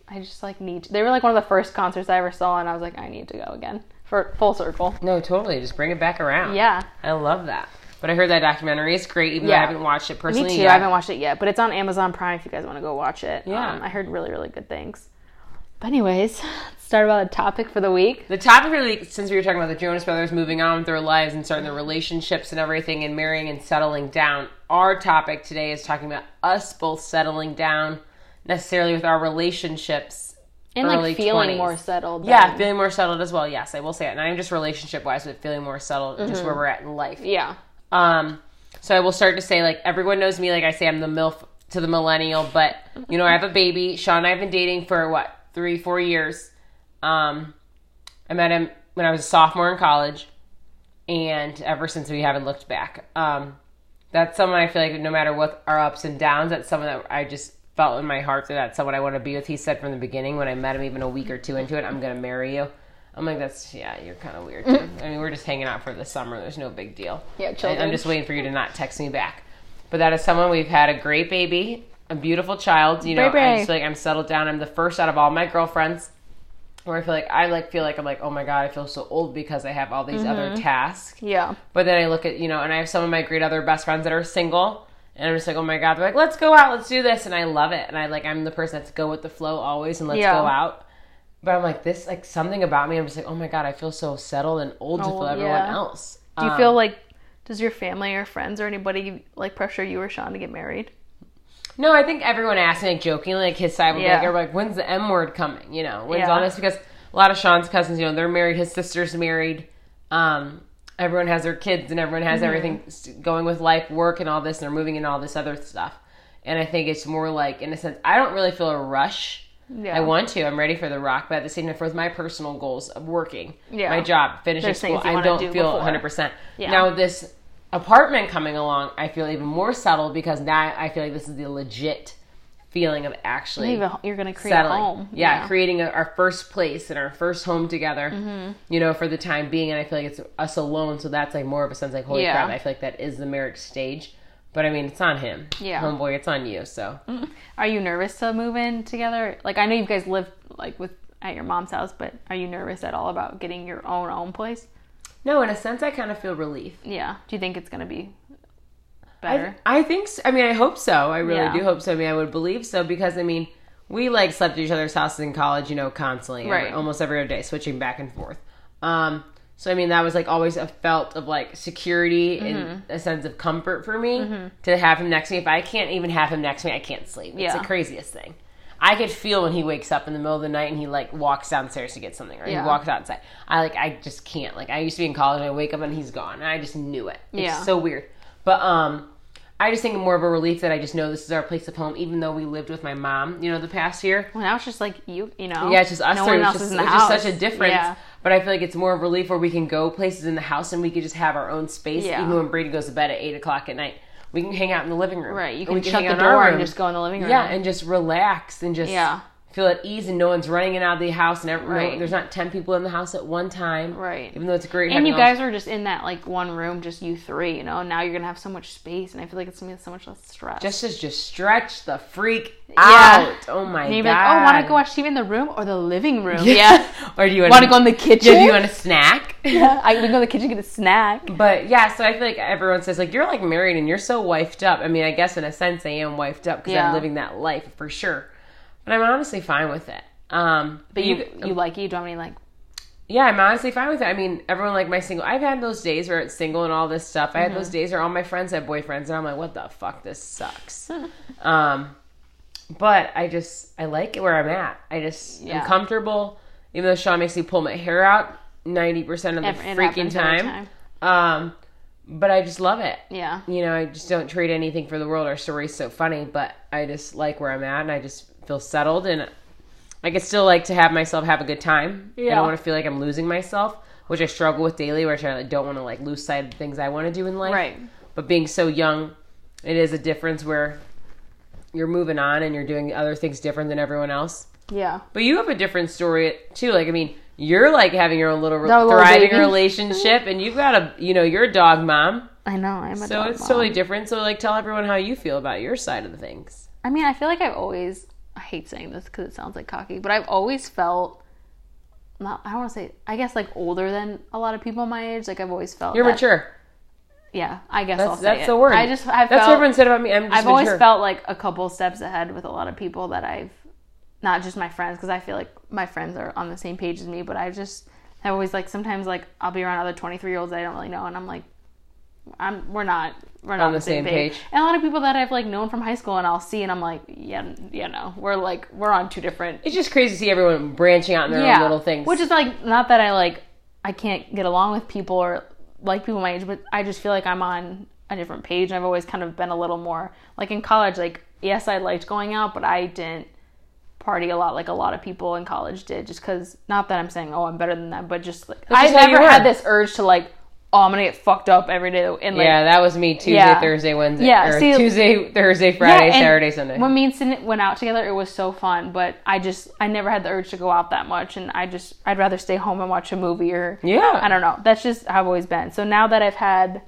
I just like need. To, they were like one of the first concerts I ever saw, and I was like, I need to go again for full circle. No, totally. Just bring it back around. Yeah, I love that. But I heard that documentary is great, even though I haven't watched it personally. me too. yet. I haven't watched it yet, but it's on Amazon Prime if you guys want to go watch it. Yeah. um, I heard really really good things. But anyways, let's start about the topic for the week. The topic for the week, since we were talking about the Jonas Brothers moving on with their lives and starting their relationships and everything and marrying and settling down, our topic today is talking about us both settling down necessarily with our relationships. And like feeling 20s. more settled. Yeah, than- feeling more settled as well. Yes, I will say it. Not even just relationship wise, but feeling more settled, just where we're at in life. yeah, Um, so I will start to say like everyone knows me. Like I say, I'm the milf to the millennial, but you know I have a baby. Sean and I have been dating for what three, four years. Um, I met him when I was a sophomore in college, and ever since we haven't looked back. Um, that's someone I feel like no matter what our ups and downs, that's someone that I just felt in my heart that that's someone I want to be with. He said from the beginning when I met him, even a week or two into it, I'm gonna marry you. I'm like, that's yeah, you're kind of weird. Too. [LAUGHS] I mean, we're just hanging out for the summer. There's no big deal. Yeah, I- children. I'm just waiting for you to not text me back. But that is someone we've had a great baby, a beautiful child. You know, I Baby. just feel like I'm settled down. I'm the first out of all my girlfriends where I feel like I like feel like I'm like, oh my god, I feel so old because I have all these Mm-hmm. other tasks. yeah, But then I look at, you know, and I have some of my great other best friends that are single. And I'm just like, oh my God. They're like, let's go out, let's do this. And I love it. And I like, I'm the person that's go with the flow always and let's Yeah. go out. But I'm like, this, like something about me, I'm just like, oh my God, I feel so settled and old to Oh, feel everyone yeah. else. Do you Um, feel like does your family or friends or anybody like pressure you or Sean to get married? No, I think everyone asked me, like jokingly, like his side would Yeah. be like, like, when's the M word coming? You know, when's Yeah. all this? Because a lot of Sean's cousins, you know, they're married, his sister's married. Um, everyone has their kids and everyone Mm-hmm. has everything going with life, work, and all this, and they're moving and all this other stuff. And I think it's more like, in a sense, I don't really feel a rush. Yeah. I want to. I'm ready for the rock, but at the same time, for my personal goals of working, Yeah. my job, finishing There's school, I don't do feel before. 100. percent Yeah. Now this apartment coming along, I feel even more settled because now I feel like this is the legit feeling of actually you're gonna create settling. a home. Yeah, creating a, our first place and our first home together. Mm-hmm. You know, for the time being, and I feel like it's us alone, so that's like more of a sense like holy Yeah. crap. I feel like that is the marriage stage. But I mean, it's on him. Yeah. homeboy, it's on you. So Are you nervous to move in together? Like I know you guys live like with at your mom's house, but are you nervous at all about getting your own own place? No, in a sense, I kind of feel relief. Yeah. Do you think it's gonna be better? I, I think. So. I mean, I hope so. I really Yeah. do hope so. I mean, I would believe so because I mean, we like slept at each other's houses in college. You know, constantly, every- Right. almost every other day, switching back and forth. Um, so I mean, that was like always a felt of like security and Mm-hmm. a sense of comfort for me to have him next to me. If I can't even have him next to me, I can't sleep. It's Yeah. the craziest thing. I could feel when he wakes up in the middle of the night and he like walks downstairs to get something or Yeah. he walks outside. I like I just can't. Like I used to be in college and I wake up and he's gone. And I just knew it. It's Yeah. so weird. But um I just think more of a relief that I just know this is our place of home, even though we lived with my mom, you know, the past year. well, now it's just like you, you know. Yeah, it's just us No one It's else just, is in the house. just such a difference. Yeah. But I feel like it's more of a relief where we can go places in the house and we could just have our own space. Yeah. Even when Brady goes to bed at eight o'clock at night, we can hang out in the living room. Right. You we can shut the out in our door and just go in the living room. Yeah, and just relax and just Yeah. Feel at ease and no one's running in out of the house and every, no- there's not 10 people in the house at one time. Right. Even though it's great and you all- guys were just in that like one room, just you three, you know. Now you're gonna have so much space, and I feel like it's gonna be so much less stress. just to just stretch the freak Yeah. out. Oh my god. like, oh, want to go watch TV in the room or the living room? Yeah. [LAUGHS] or do you want to go in the kitchen? Yeah, do you want a snack? [LAUGHS] yeah, I can go in the kitchen get a snack. But yeah, so I feel like everyone says like you're like married and you're so wifed up. I mean, I guess in a sense I am wifed up because Yeah. I'm living that life for sure. But I'm honestly fine with it. Um, But you you like it? You don't mean like yeah, I'm honestly fine with it. I mean, everyone like my single. I've had those days where it's single and all this stuff. I had Mm-hmm. those days where all my friends have boyfriends, and I'm like, what the fuck, this sucks. [LAUGHS] um, but I just I like it where I'm at. I just Yeah. am comfortable, even though Sean makes me pull my hair out ninety percent of the it freaking happens every time. Um, but I just love it. yeah. You know, I just don't trade anything for the world. Our story's so funny, but I just like where I'm at, and I just feel settled, and I could still like to have myself have a good time. I don't want to feel like I'm losing myself, which I struggle with daily, which I don't want to like lose sight of the things I want to do in life. Right. But being so young, it is a difference where you're moving on and you're doing other things different than everyone else. Yeah. But you have a different story too. Like, I mean, you're like having your own little, re- a little thriving relationship, and you've got a, you know, you're a dog mom. I know. I'm a So it's mom. totally different. So like, tell everyone how you feel about your side of the things. I mean, I feel like I've always. I hate saying this because it sounds like cocky, but I've always felt. Not, I don't want to say. I guess like older than a lot of people my age. Like I've always felt. You're that- mature. Yeah, I guess I'll That's that's the word. I just I've that's felt, what everyone said about me. I'm just I've always felt like a couple steps ahead with a lot of people that I've, not just my friends, because I feel like my friends are on the same page as me, but I just, I always like sometimes like I'll be around other 23 year olds I don't really know, and I'm like, I'm we're not we're not On the same page. And a lot of people that I've like known from high school, and I'll see, and I'm like, yeah, yeah, no, we're like we're on two different it's just crazy to see everyone branching out in their own little things. which is like not that I like I can't get along with people or like people my age, but I just feel like I'm on a different page. And I've always kind of been a little more like in college. Like yes, I liked going out, but I didn't party a lot like a lot of people in college did. Just because not that I'm saying oh I'm better than them, but just like I just how you never had this urge to like oh I'm gonna get fucked up every day and like yeah, that was me Tuesday, Yeah. Thursday, Wednesday, Yeah, see- Tuesday, Thursday, Friday, and Saturday, Sunday. When me and Sin went out together, it was so fun. But I just, I never had the urge to go out that much, and I just, I'd rather stay home and watch a movie or, Yeah. I don't know. That's just how I've always been. So now that I've had,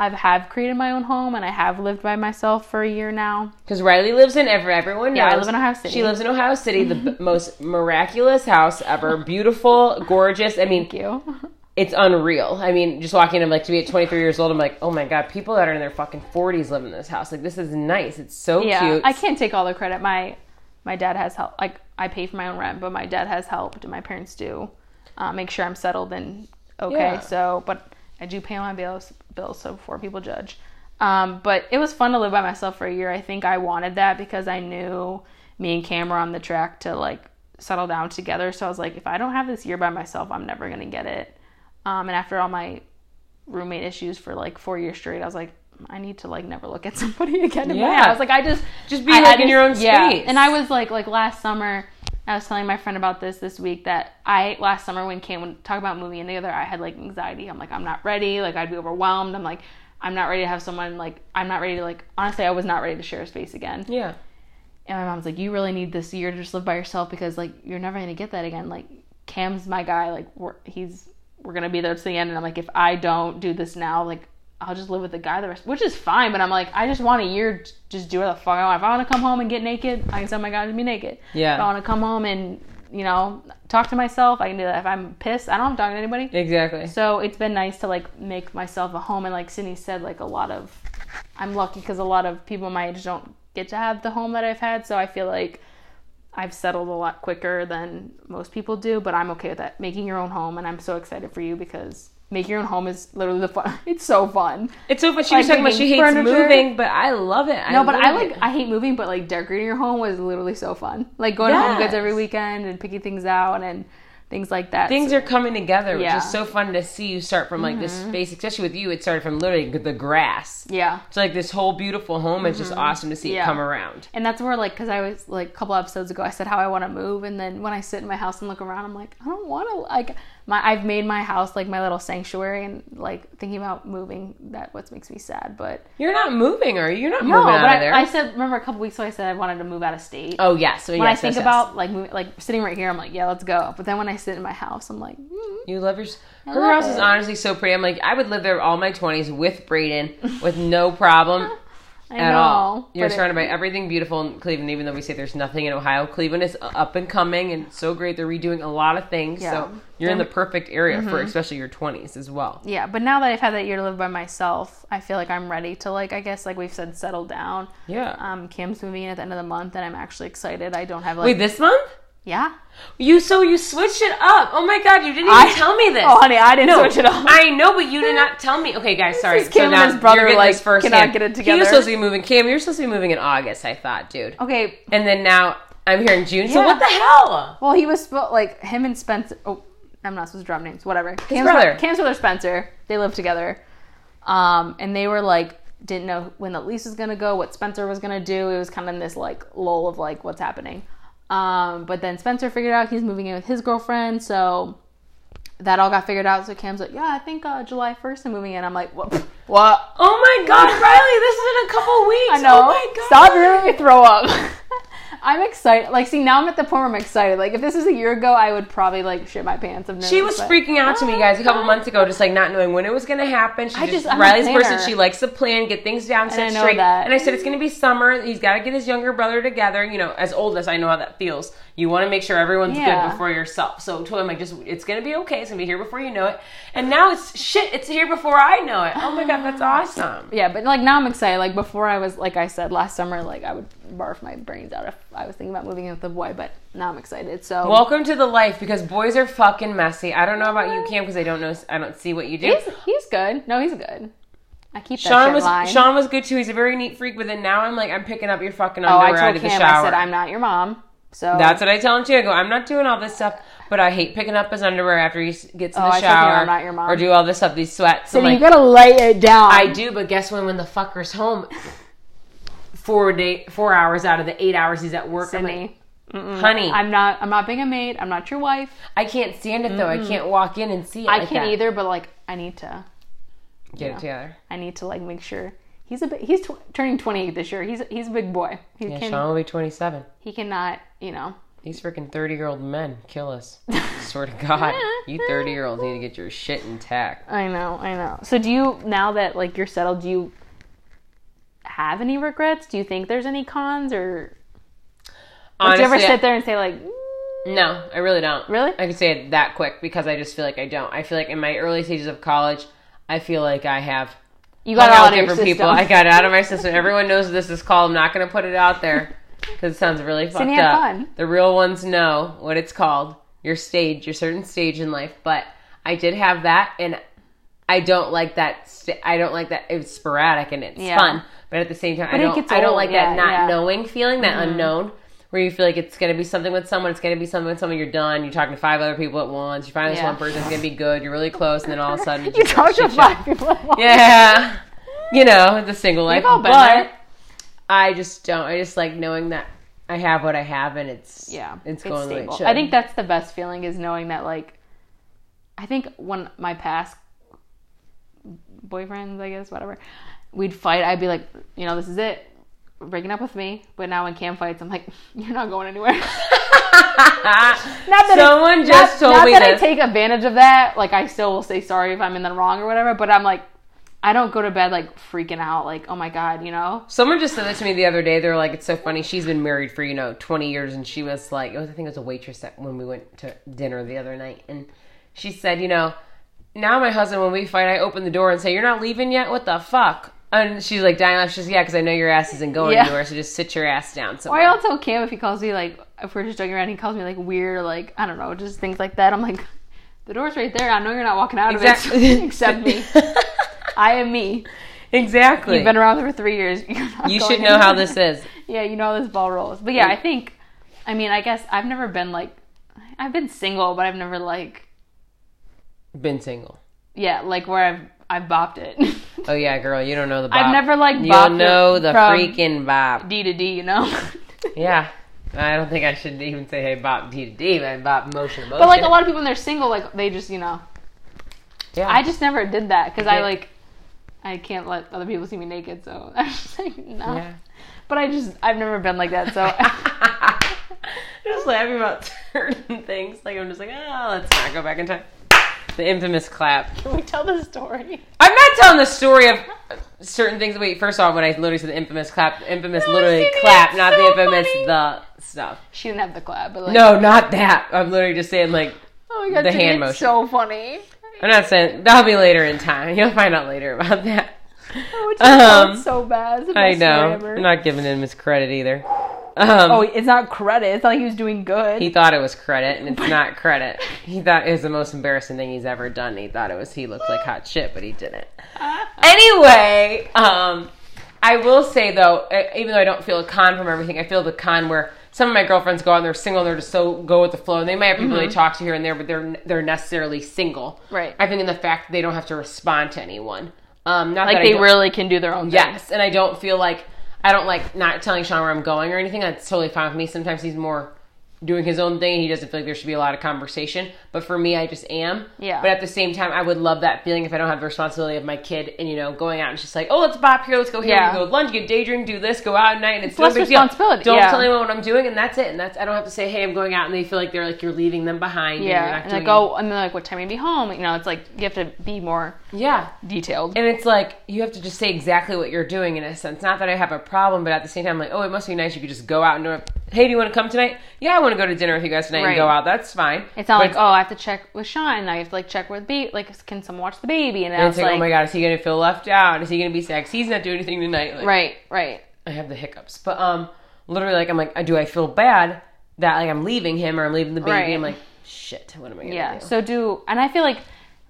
I've have created my own home and I have lived by myself for a year now. Because Riley lives in ever everyone knows. Yeah, I live in Ohio City. She lives in Ohio City, the b- [LAUGHS] most miraculous house ever. Beautiful, gorgeous. I mean, Thank you. [LAUGHS] it's unreal. I mean, just walking in, like to be at 23 years old, I'm like, oh my god, people that are in their fucking 40s live in this house. Like, this is nice. It's so yeah, cute. I can't take all the credit. My, my dad has help. Like I pay for my own rent, but my dad has helped, and my parents do uh, make sure I'm settled and okay. Yeah. So, but I do pay my bills, bills, so before people judge. Um, but it was fun to live by myself for a year. I think I wanted that because I knew me and Cam were on the track to like settle down together. So I was like, if I don't have this year by myself, I'm never gonna get it. Um, and after all my roommate issues for like four years straight, I was like, I need to like never look at [LAUGHS] somebody again in my Yeah. house. Like I just Just be, I like, in this- your own yeah. space. And I was like, like last summer, I was telling my friend about this this week that I last summer when Cam would talk about moving in together, I had like anxiety. I'm like, I'm not ready. Like I'd be overwhelmed. I'm like, I'm not ready to have someone like I'm not ready to like honestly I was not ready to share a space again. yeah. And my mom's like, you really need this year to just live by yourself because like you're never gonna get that again. Like Cam's my guy. Like he's we're gonna be there to the end. And I'm like, if I don't do this now, like I'll just live with the guy the rest, which is fine. But I'm like, I just want a year just do whatever the fuck I want. If I want to come home and get naked, I can tell my guy to be naked. Yeah. If I want to come home and you know talk to myself, I can do that. If I'm pissed, I don't have to talk to anybody. Exactly. So it's been nice to like make myself a home, and like Sydney said, like a lot of, I'm lucky because a lot of people my age don't get to have the home that I've had. So I feel like I've settled a lot quicker than most people do. But I'm okay with that, making your own home, and I'm so excited for you because making your own home is literally the fun. [LAUGHS] It's so fun. It's so fun. She Like was talking about she hates furniture. moving, but I love it. No, but I like it. I hate moving, but like decorating your home was literally so fun. Like going to HomeGoods every weekend and picking things out and things like that. things are coming together, which is so fun to see you start from like this mm-hmm. space, especially with you. It started from literally the grass. yeah. It's like this whole beautiful home. It's just mm-hmm. awesome to see it come around. And that's where, like, because I was like a couple episodes ago, I said how I want to move, and then when I sit in my house and look around, I'm like, I don't want to. Like, my I've made my house like my little sanctuary, and like thinking about moving, that what makes me sad. But You're not moving, are you? You're not no, moving out but of there. I, I said remember a couple weeks ago, I said I wanted to move out of state. oh yes, so when yes, I think yes, yes. about like moving, like sitting right here, I'm like, yeah, let's go. But then when I sit in my house, I'm like, mm, You love your. Her love house is honestly so pretty. I'm like, I would live there all my 20s with Brayden with no problem [LAUGHS] I at know. all. You're but it- surrounded by everything beautiful in Cleveland, even though we say there's nothing in Ohio. Cleveland is up and coming and so great. They're redoing a lot of things. Yeah. So you're in the perfect area for especially your 20s as well. yeah, but now that I've had that year to live by myself, I feel like I'm ready to like I guess like we've said, settle down. Yeah. Um, Cam's moving in at the end of the month, and I'm actually excited. I don't have like Wait, this month? Yeah. You so you switched it up. Oh my god, you didn't even I- tell me this. Oh, honey, I didn't No, switch it up. I know, but you did not tell me. Okay, guys, sorry. is Cam and now his brother, like, this first cannot hand. get it He together. was supposed to be moving. Cam, you're supposed to be moving in August. I thought, dude. okay, And then now I'm here in June. So what the hell? well, he was like him and Spencer. Oh, I'm not supposed to drop names. Whatever. Cam's brother. Cam's brother Spencer. They live together, um, and they were like didn't know when the lease was gonna go, what Spencer was gonna do. It was kind of in this like lull of like what's happening. Um, but then Spencer figured out he's moving in with his girlfriend, so that all got figured out. So Cam's like, yeah, I think uh, July 1st I'm moving in. I'm like, what? [LAUGHS] What? Oh my god, Riley, this is in a couple weeks. I know. Oh my god. Stop hearing me throw up. [LAUGHS] I'm excited. Like, see, now I'm at the point where I'm excited. Like, if this was a year ago, I would probably like shit my pants. Of nerves, She was but- freaking out to me, guys, a couple months ago, just like not knowing when it was going to happen. She I just, just- Riley's person. She likes to plan, get things down, set straight. that. And I said it's going to be summer. He's got to get his younger brother together. You know, as old as I know how that feels. You want to make sure everyone's Yeah. good before yourself. So I told him like, just it's going to be okay. It's going to be here before you know it. And now it's shit. It's here before I know it. Oh my god, that's [GASPS] awesome. Yeah, but like now I'm excited. Like before, I was like I said last summer, like I would barf my brains out if I was thinking about moving in with a boy. But now I'm excited. So Welcome to the life because boys are fucking messy. I don't know about you, Cam, because I don't know. I don't see what you do. he's he's good. No, he's good. I keep that Sean shit was line. Sean was good too. He's a very neat freak. But then now I'm like, I'm picking up your fucking oh, I underwear out told of the shower. I said I'm not your mom. So That's what I tell him too. I go, I'm not doing all this stuff, but I hate picking up his underwear after he gets in Oh, the I shower I'm not your mom. or do all this stuff. These sweats. So I'm you like, gotta lay it down. I do, but guess when? When the fucker's home, four day, four hours out of the eight hours he's at work. I'm like, Sydney. honey, I'm not. I'm not being a maid. I'm not your wife. I can't stand it though. I can't walk in and see it. I like can't that. either. But like, I need to. Get it together. I need to like make sure he's a bit. He's tw- turning 28 this year. He's he's a big boy. He Yeah, can. Sean will be 27. He cannot. You know. These freaking 30 year old men kill us. [LAUGHS] Swear to God. [LAUGHS] You 30 year olds need to get your shit intact. I know. I know. So do you now that like you're settled? Do you have any regrets? Do you think there's any cons or? Do you ever sit there and say like, No, I really don't. Really? I could say it that quick because I just feel like I don't. I feel like in my early stages of college, I feel like I have you got hung it out all of different people. I got it out of my system. Everyone knows this is called. I'm not going to put it out there [LAUGHS] because it sounds really fucked up. fun. The real ones know what it's called. Your stage, your certain stage in life. But I did have that, and I don't like that. St- I don't like that. It's sporadic and it's Yeah. fun, but at the same time, I don't. I don't old, like yeah, that not yeah. Mm-hmm. knowing feeling, that unknown. Where you feel like it's gonna be something with someone, it's gonna be something with someone. You're done. You're talking to five other people at once. You find this one person's gonna be good. You're really close, and then all of a sudden, [LAUGHS] it's you just talk to five people. At once. Yeah. You know, the single life. all been but there. I just don't. I just like knowing that I have what I have and it's yeah, it's going way it. I think that's the best feeling is knowing that like I think when my past boyfriends, I guess, whatever, we'd fight, I'd be like, you know, this is it. Breaking up with me, but now in Cam fights, I'm like, [LAUGHS] you're not going anywhere. [LAUGHS] not that Someone just not, told not me that this. I take advantage of that. Like I still will say sorry if I'm in the wrong or whatever. But I'm like, I don't go to bed like freaking out, like oh my god, you know. Someone just said that to me the other day. They were like, "It's so funny. She's been married for you know 20 years, and she was like, it was, I think it was a waitress that when we went to dinner the other night, and she said, you know, now my husband when we fight, I open the door and say, "You're not leaving yet? What the fuck?" And she's like dying laughing. She's yeah, because I know your ass isn't going Yeah. anywhere, so just sit your ass down Or somewhere. I'll tell Cam if he calls me like if we're just joking around, he calls me like weird or like I don't know, just things like that. I'm like, the door's right there. I know you're not walking out of it. Accept [LAUGHS] me. [LAUGHS] I am me. exactly. You've been around for three years. [LAUGHS] You're not you going should know how anywhere. this is. Yeah, you know how this ball rolls. But yeah, I think, I mean, I guess I've never been like, I've been single, but I've never like Been single. yeah, like where I've I've bopped it. Oh yeah, girl, you don't know the bop. I've never like You'll know the freaking bop. D to D, you know. [LAUGHS] Yeah. I don't think I should even say hey bop D to D, but bop motion to motion. but like a lot of people when they're single, like they just you know. yeah. I just never did that because I like I can't let other people see me naked, so [LAUGHS] I'm just like no. Yeah. But I just I've never been like that, so [LAUGHS] just laughing about certain things. Like I'm just like, oh, let's not go back in time. The infamous clap. can we tell the story? I'm not telling the story of certain things. Wait, first off, when I literally said the infamous clap, the infamous No, literally clap, not the infamous funny. the stuff. She didn't have the clap, but like No, not that. I'm literally just saying like oh my god, the hand motion. so funny. I'm not saying that'll be later in time. [LAUGHS] You'll find out later about that. Oh, it's, Um, so bad. I know. I'm not giving him his credit either. Um, Oh, it's not credit. It's not like he was doing good. He thought it was credit, and it's [LAUGHS] not credit. He thought it was the most embarrassing thing he's ever done. He thought it was he looked like hot shit, but he didn't. [LAUGHS] Anyway, um, I will say though, even though I don't feel a con from everything, I feel the con where some of my girlfriends go out and they're single and they're just so go with the flow, and they might have people they talk to here and there, but they're they're necessarily single. Mm-hmm. Right. I think in the fact that they don't have to respond to anyone. Um, not like that they really can do their own thing. Yes, and I don't feel like I don't like not telling Sean where I'm going or anything. That's totally fine with me. Sometimes he's more doing his own thing and he doesn't feel like there should be a lot of conversation. But for me, I just am. Yeah. But at the same time, I would love that feeling if I don't have the responsibility of my kid and you know going out and just like, oh, let's bop here, let's go here, Yeah. go lunch, get day drink, do this, go out at night, and it's, less no big deal. responsibility, Don't yeah. tell anyone what I'm doing, and that's it. And that's I don't have to say, hey, I'm going out, and they feel like they're like you're leaving them behind. and you're Yeah, and doing like oh, and then like what time are you be home? You know, it's like you have to be more yeah. detailed. And it's like you have to just say exactly what you're doing in a sense. Not that I have a problem, but at the same time, like, oh, it must be nice. If you could just go out and do it. Hey, do you want to come tonight? Yeah, I want to go to dinner with you guys tonight Right. and go out. That's fine. It's not But like oh, I have to check with Sean. I have to like check with baby. Like, can someone watch the baby? And, And I it's like, like, oh my god, is he gonna feel left out? Is he gonna be sad? 'Cause He's not doing anything tonight. Like, right, right. I have the hiccups, but um, literally, like, I'm like, do I feel bad that like I'm leaving him or I'm leaving the baby? Right. I'm like, shit, what am I gonna Yeah. do? So do and I feel like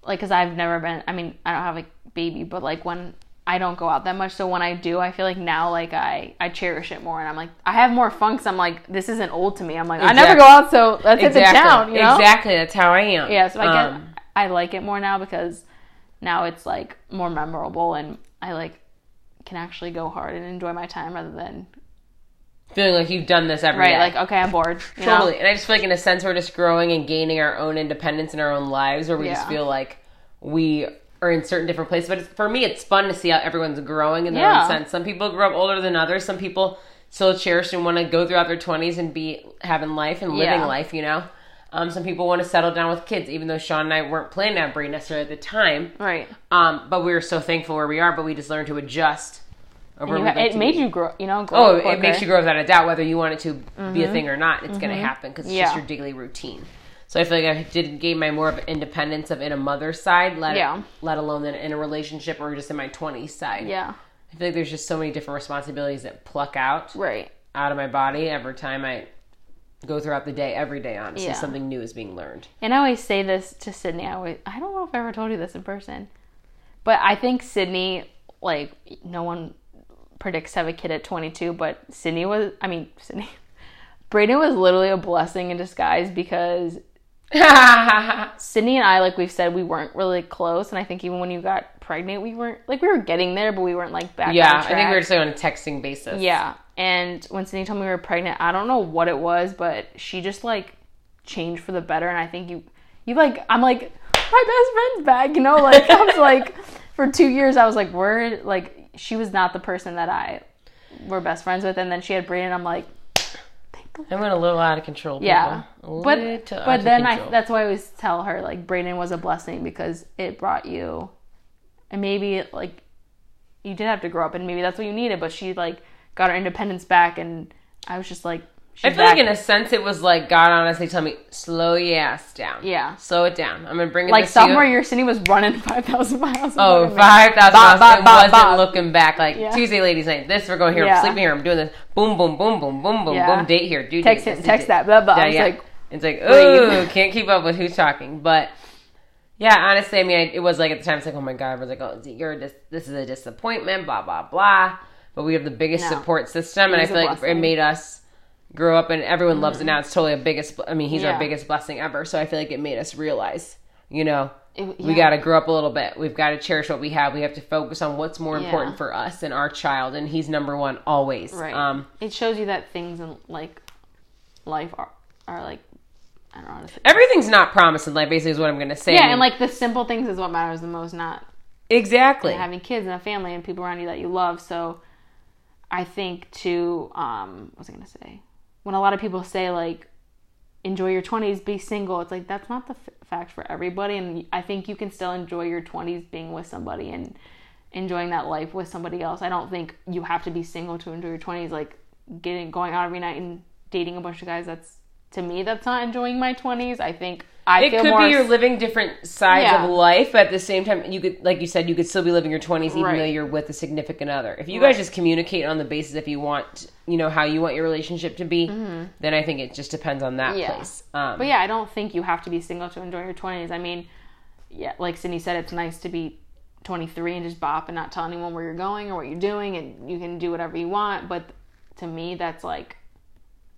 like because I've never been. I mean, I don't have a baby, but like when I don't go out that much, so when I do, I feel like now like I I cherish it more, and I'm like I have more fun because I'm like this isn't old to me. I'm like I never go out, so let's hit the town. You know? exactly. That's how I am. Yeah. So I get Um, I like it more now because now it's like more memorable, and I like can actually go hard and enjoy my time rather than feeling like you've done this every right day. like okay I'm bored. You know? Totally. And I just feel like in a sense we're just growing and gaining our own independence in our own lives where we just feel like we are in certain different places. But it's, for me, it's fun to see how everyone's growing in their Yeah. own sense. Some people grow up older than others. Some people still cherish and want to go throughout their 20s and be having life and living Yeah. life, you know? Um, some people want to settle down with kids, even though Sean and I weren't planning have Bree necessarily at the time. Right. Um, but we were so thankful where we are, but we just learned to adjust. Over You where ha- we'd like it made be. you grow. You know. Grow Oh, it quicker. makes you grow without a doubt, whether you want it to be a thing or not. It's going to happen because it's Mm-hmm. Yeah. just your daily routine. So I feel like I did gain my more of independence of in a mother's side, let Yeah. let alone in, in a relationship or just in my twenties side. Yeah. I feel like there's just so many different responsibilities that pluck out Right. out of my body every time I go throughout the day. Every day, honestly, Yeah. something new is being learned. And I always say this to Sydney. I always, I don't know if I ever told you this in person, but I think Sydney, like, no one predicts to have a kid at 22, but Sydney was, I mean, Sydney, [LAUGHS] Brayden was literally a blessing in disguise because [LAUGHS] Sydney and I, like we've said, we weren't really close. And I think even when you got pregnant, we weren't, like, we were getting there, but we weren't, like, back yeah, I think we were just like on a texting basis. Yeah. And when Sydney told me we were pregnant, I don't know what it was, but she just like changed for the better. And I think you, you like, I'm like, my best friend's back, you know? Like, I was like, [LAUGHS] for two years, I was like, we're like, she was not the person that I were best friends with. And then she had Brayden. I'm like, I went a little out of control. People. yeah. A But, but then I, that's why I always tell her, like, Brayden was a blessing because it brought you, and maybe like, you did have to grow up and maybe that's what you needed, but she like got her independence back and I was just like, I feel like in a sense it was like God honestly tell me slow your ass down. Yeah. slow it down. I'm gonna bring it like this to you. sophomore year, Sydney was running [LAUGHS] five thousand miles. Oh, 5,000 miles. bop, It wasn't looking back. Like Yeah. Tuesday, ladies' night. This, we're going here. Yeah. I'm sleeping here. I'm doing this. Boom, boom, boom, boom, boom, boom, Yeah. boom. Date here. Do Text it- text that, blah, blah. I was yeah. like, it's like, ooh, can't keep up with who's talking. But yeah, honestly, I mean, I, it was like at the time, it's like, oh my God, I was like, oh, you're dis- this is a disappointment, blah, blah, blah. But we have the biggest No. support system. And I feel like it made us grew up and everyone loves it now. It's totally a biggest. I mean, he's Yeah. our biggest blessing ever. So I feel like it made us realize, you know, It- we got to grow up a little bit. We've got to cherish what we have. We have to focus on what's more Yeah. important for us and our child, and he's number one always. Right. Um, it shows you that things in like life are are like I don't know to everything's not promised in life. Basically, is what I'm going to say. I Yeah, mean, and like the simple things is what matters the most, not exactly. having kids and a family and people around you that you love. So I think to um what was I gonna say? When a lot of people say like enjoy your 20s be single it's like that's not the f- fact for everybody and i think you can still enjoy your 20s being with somebody and enjoying that life with somebody else. I don't think you have to be single to enjoy your 20s like getting going out every night and dating a bunch of guys that's to me that's not enjoying my 20s i think i it could be you're living different sides Yeah. of life, but at the same time, you could, like you said, you could still be living your 20s even Right. though you're with a significant other. If you Right. guys just communicate on the basis if you want, you know, how you want your relationship to be, then I think it just depends on that Mm-hmm. Yeah. place. Um, But yeah, I don't think you have to be single to enjoy your 20s. I mean, yeah, like Sydney said, it's nice to be 23 and just bop and not tell anyone where you're going or what you're doing, and you can do whatever you want. But to me, that's like,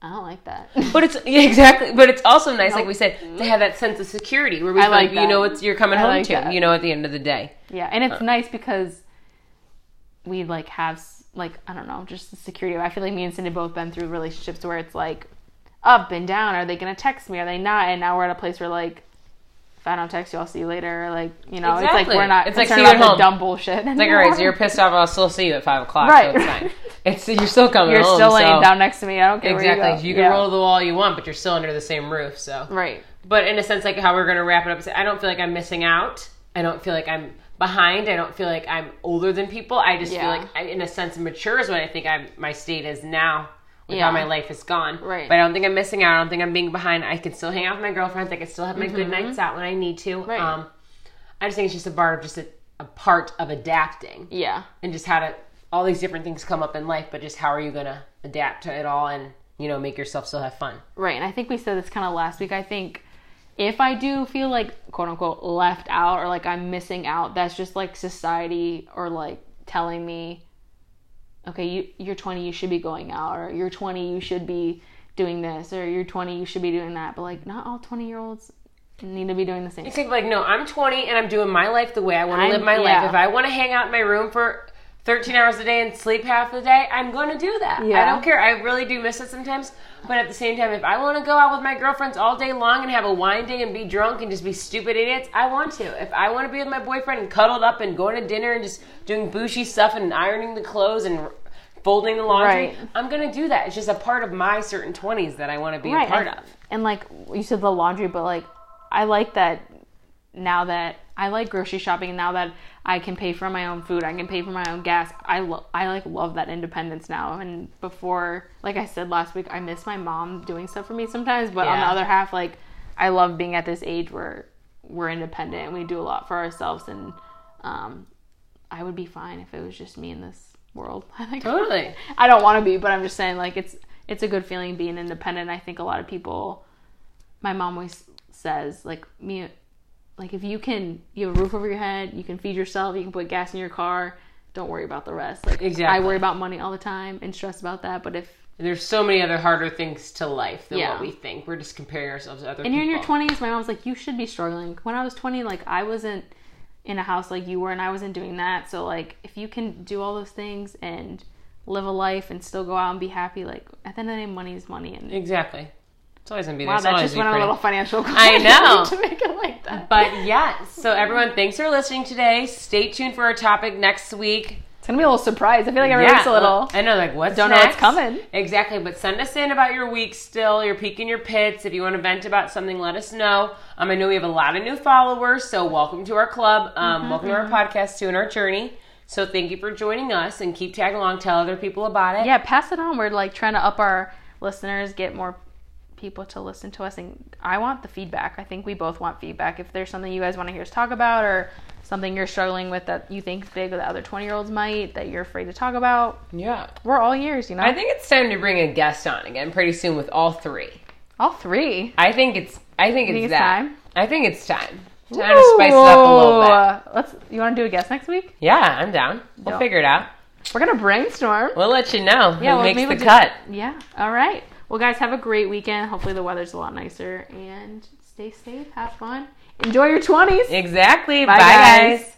I don't like that. But it's yeah, exactly. But it's also nice, like we said, to have that sense of security where we feel like you know it's you're coming I home like to. that. You know, at the end of the day. yeah, and Uh. it's nice because we like have like I don't know, just the security. I feel like me and Sydney both been through relationships where it's like up and down. Are they gonna text me? Are they not? And now we're at a place where like. If I don't text you, I'll see you later. Like you know, it's like we're not It's like see about home. dumb bullshit. It's like, all right, so you're pissed off. I'll still see you at five o'clock. Right. So it's fine. [LAUGHS] It's you're still coming You're home. still laying so- down next to me. I don't care Exactly. where you, You, can Yeah. roll to the wall you want, but you're still under the same roof. So, right. but in a sense, like how we're going to wrap it up, I don't feel like I'm missing out. I don't feel like I'm behind. I don't feel like I'm older than people. I just Yeah. feel like, I, in a sense, mature is what I think I'm. My state is now. With Yeah. how my life is gone, Right. But I don't think I'm missing out. I don't think I'm being behind. I can still hang out with my girlfriends. I can still have my good nights out when I need to. Mm-hmm. Right. Um, I just think it's just a part of just a, a part of adapting Yeah. and just how to all these different things come up in life, but just how are you gonna adapt to it all and you know make yourself still have fun? Right. And I think we said this kind of last week. I think if I do feel like quote unquote left out or like I'm missing out, that's just like society or like telling me, okay, you, you're 20, you should be going out, or you're 20, you should be doing this, or you're 20, you should be doing that. But like, not all 20 year olds need to be doing the same. You think like, no, I'm 20 and I'm doing my life the way I want to live my yeah. life. If I want to hang out in my room for 13 hours a day and sleep half the day, I'm going to do that. Yeah. I don't care. I really do miss it sometimes. But at the same time, if I want to go out with my girlfriends all day long and have a wine day and be drunk and just be stupid idiots, I want to. If I want to be with my boyfriend and cuddled up and going to dinner and just doing bushy stuff and ironing the clothes and folding the laundry, Right. I'm going to do that. It's just a part of my certain 20s that I want to be a part and, of. And like you said, the laundry, but like I like that now that I like grocery shopping. Now that I can pay for my own food, I can pay for my own gas. I lo- I like love that independence now. And before, like I said last week, I miss my mom doing stuff for me sometimes. But on the other half, like I love being at this age where we're independent and we do a lot for ourselves. And um, I would be fine if it was just me in this world. [LAUGHS] Think Totally. I don't want to be, but I'm just saying like it's it's a good feeling being independent. I think a lot of people my mom always says like me like if you can you have a roof over your head, you can feed yourself, you can put gas in your car, don't worry about the rest. Like Exactly. I worry about money all the time and stress about that, but if There's so many other harder things to life than Yeah. what we think. We're just comparing ourselves to other and you're in your 20s, my mom's like you should be struggling. When I was 20, like I wasn't in a house like you were and I wasn't doing that. So like if you can do all those things and live a life and still go out and be happy, like at the end of the day money is money and Exactly. It's always gonna be there. Wow, It's that just went a little financial. I [LAUGHS] know. to make it like that. But yes, so everyone, thanks for listening today. Stay tuned for our topic next week. It's gonna be a little surprise. I feel like everyone's a little. I know, like what's Don't know what's coming. Exactly, but send us in about your week. Still, you're peeking your pits. If you want to vent about something, let us know. Um, I know we have a lot of new followers, so welcome to our club. Um, Mm-hmm, welcome to our podcast too and our journey. So thank you for joining us and keep tagging along. Tell other people about it. Yeah, pass it on. We're like trying to up our listeners, get more people to listen to us, and I want the feedback. I think we both want feedback. If there's something you guys want to hear us talk about, or something you're struggling with that you think big that other 20 year olds might that you're afraid to talk about, yeah. we're all ears. You know, I think it's time to bring a guest on again pretty soon with all three. all three. I think it's. I think it's, think it's that. time? I think it's time. Time to spice it up a little bit. Let's. You want to do a guest next week? Yeah, I'm down. We'll figure it out. We're gonna brainstorm. We'll let you know Yeah, who well, makes the we'll do- cut. Yeah. All right. Well, guys, have a great weekend. Hopefully, the weather's a lot nicer and stay safe. Have fun. Enjoy your 20s. Exactly. Bye, Bye, guys. guys.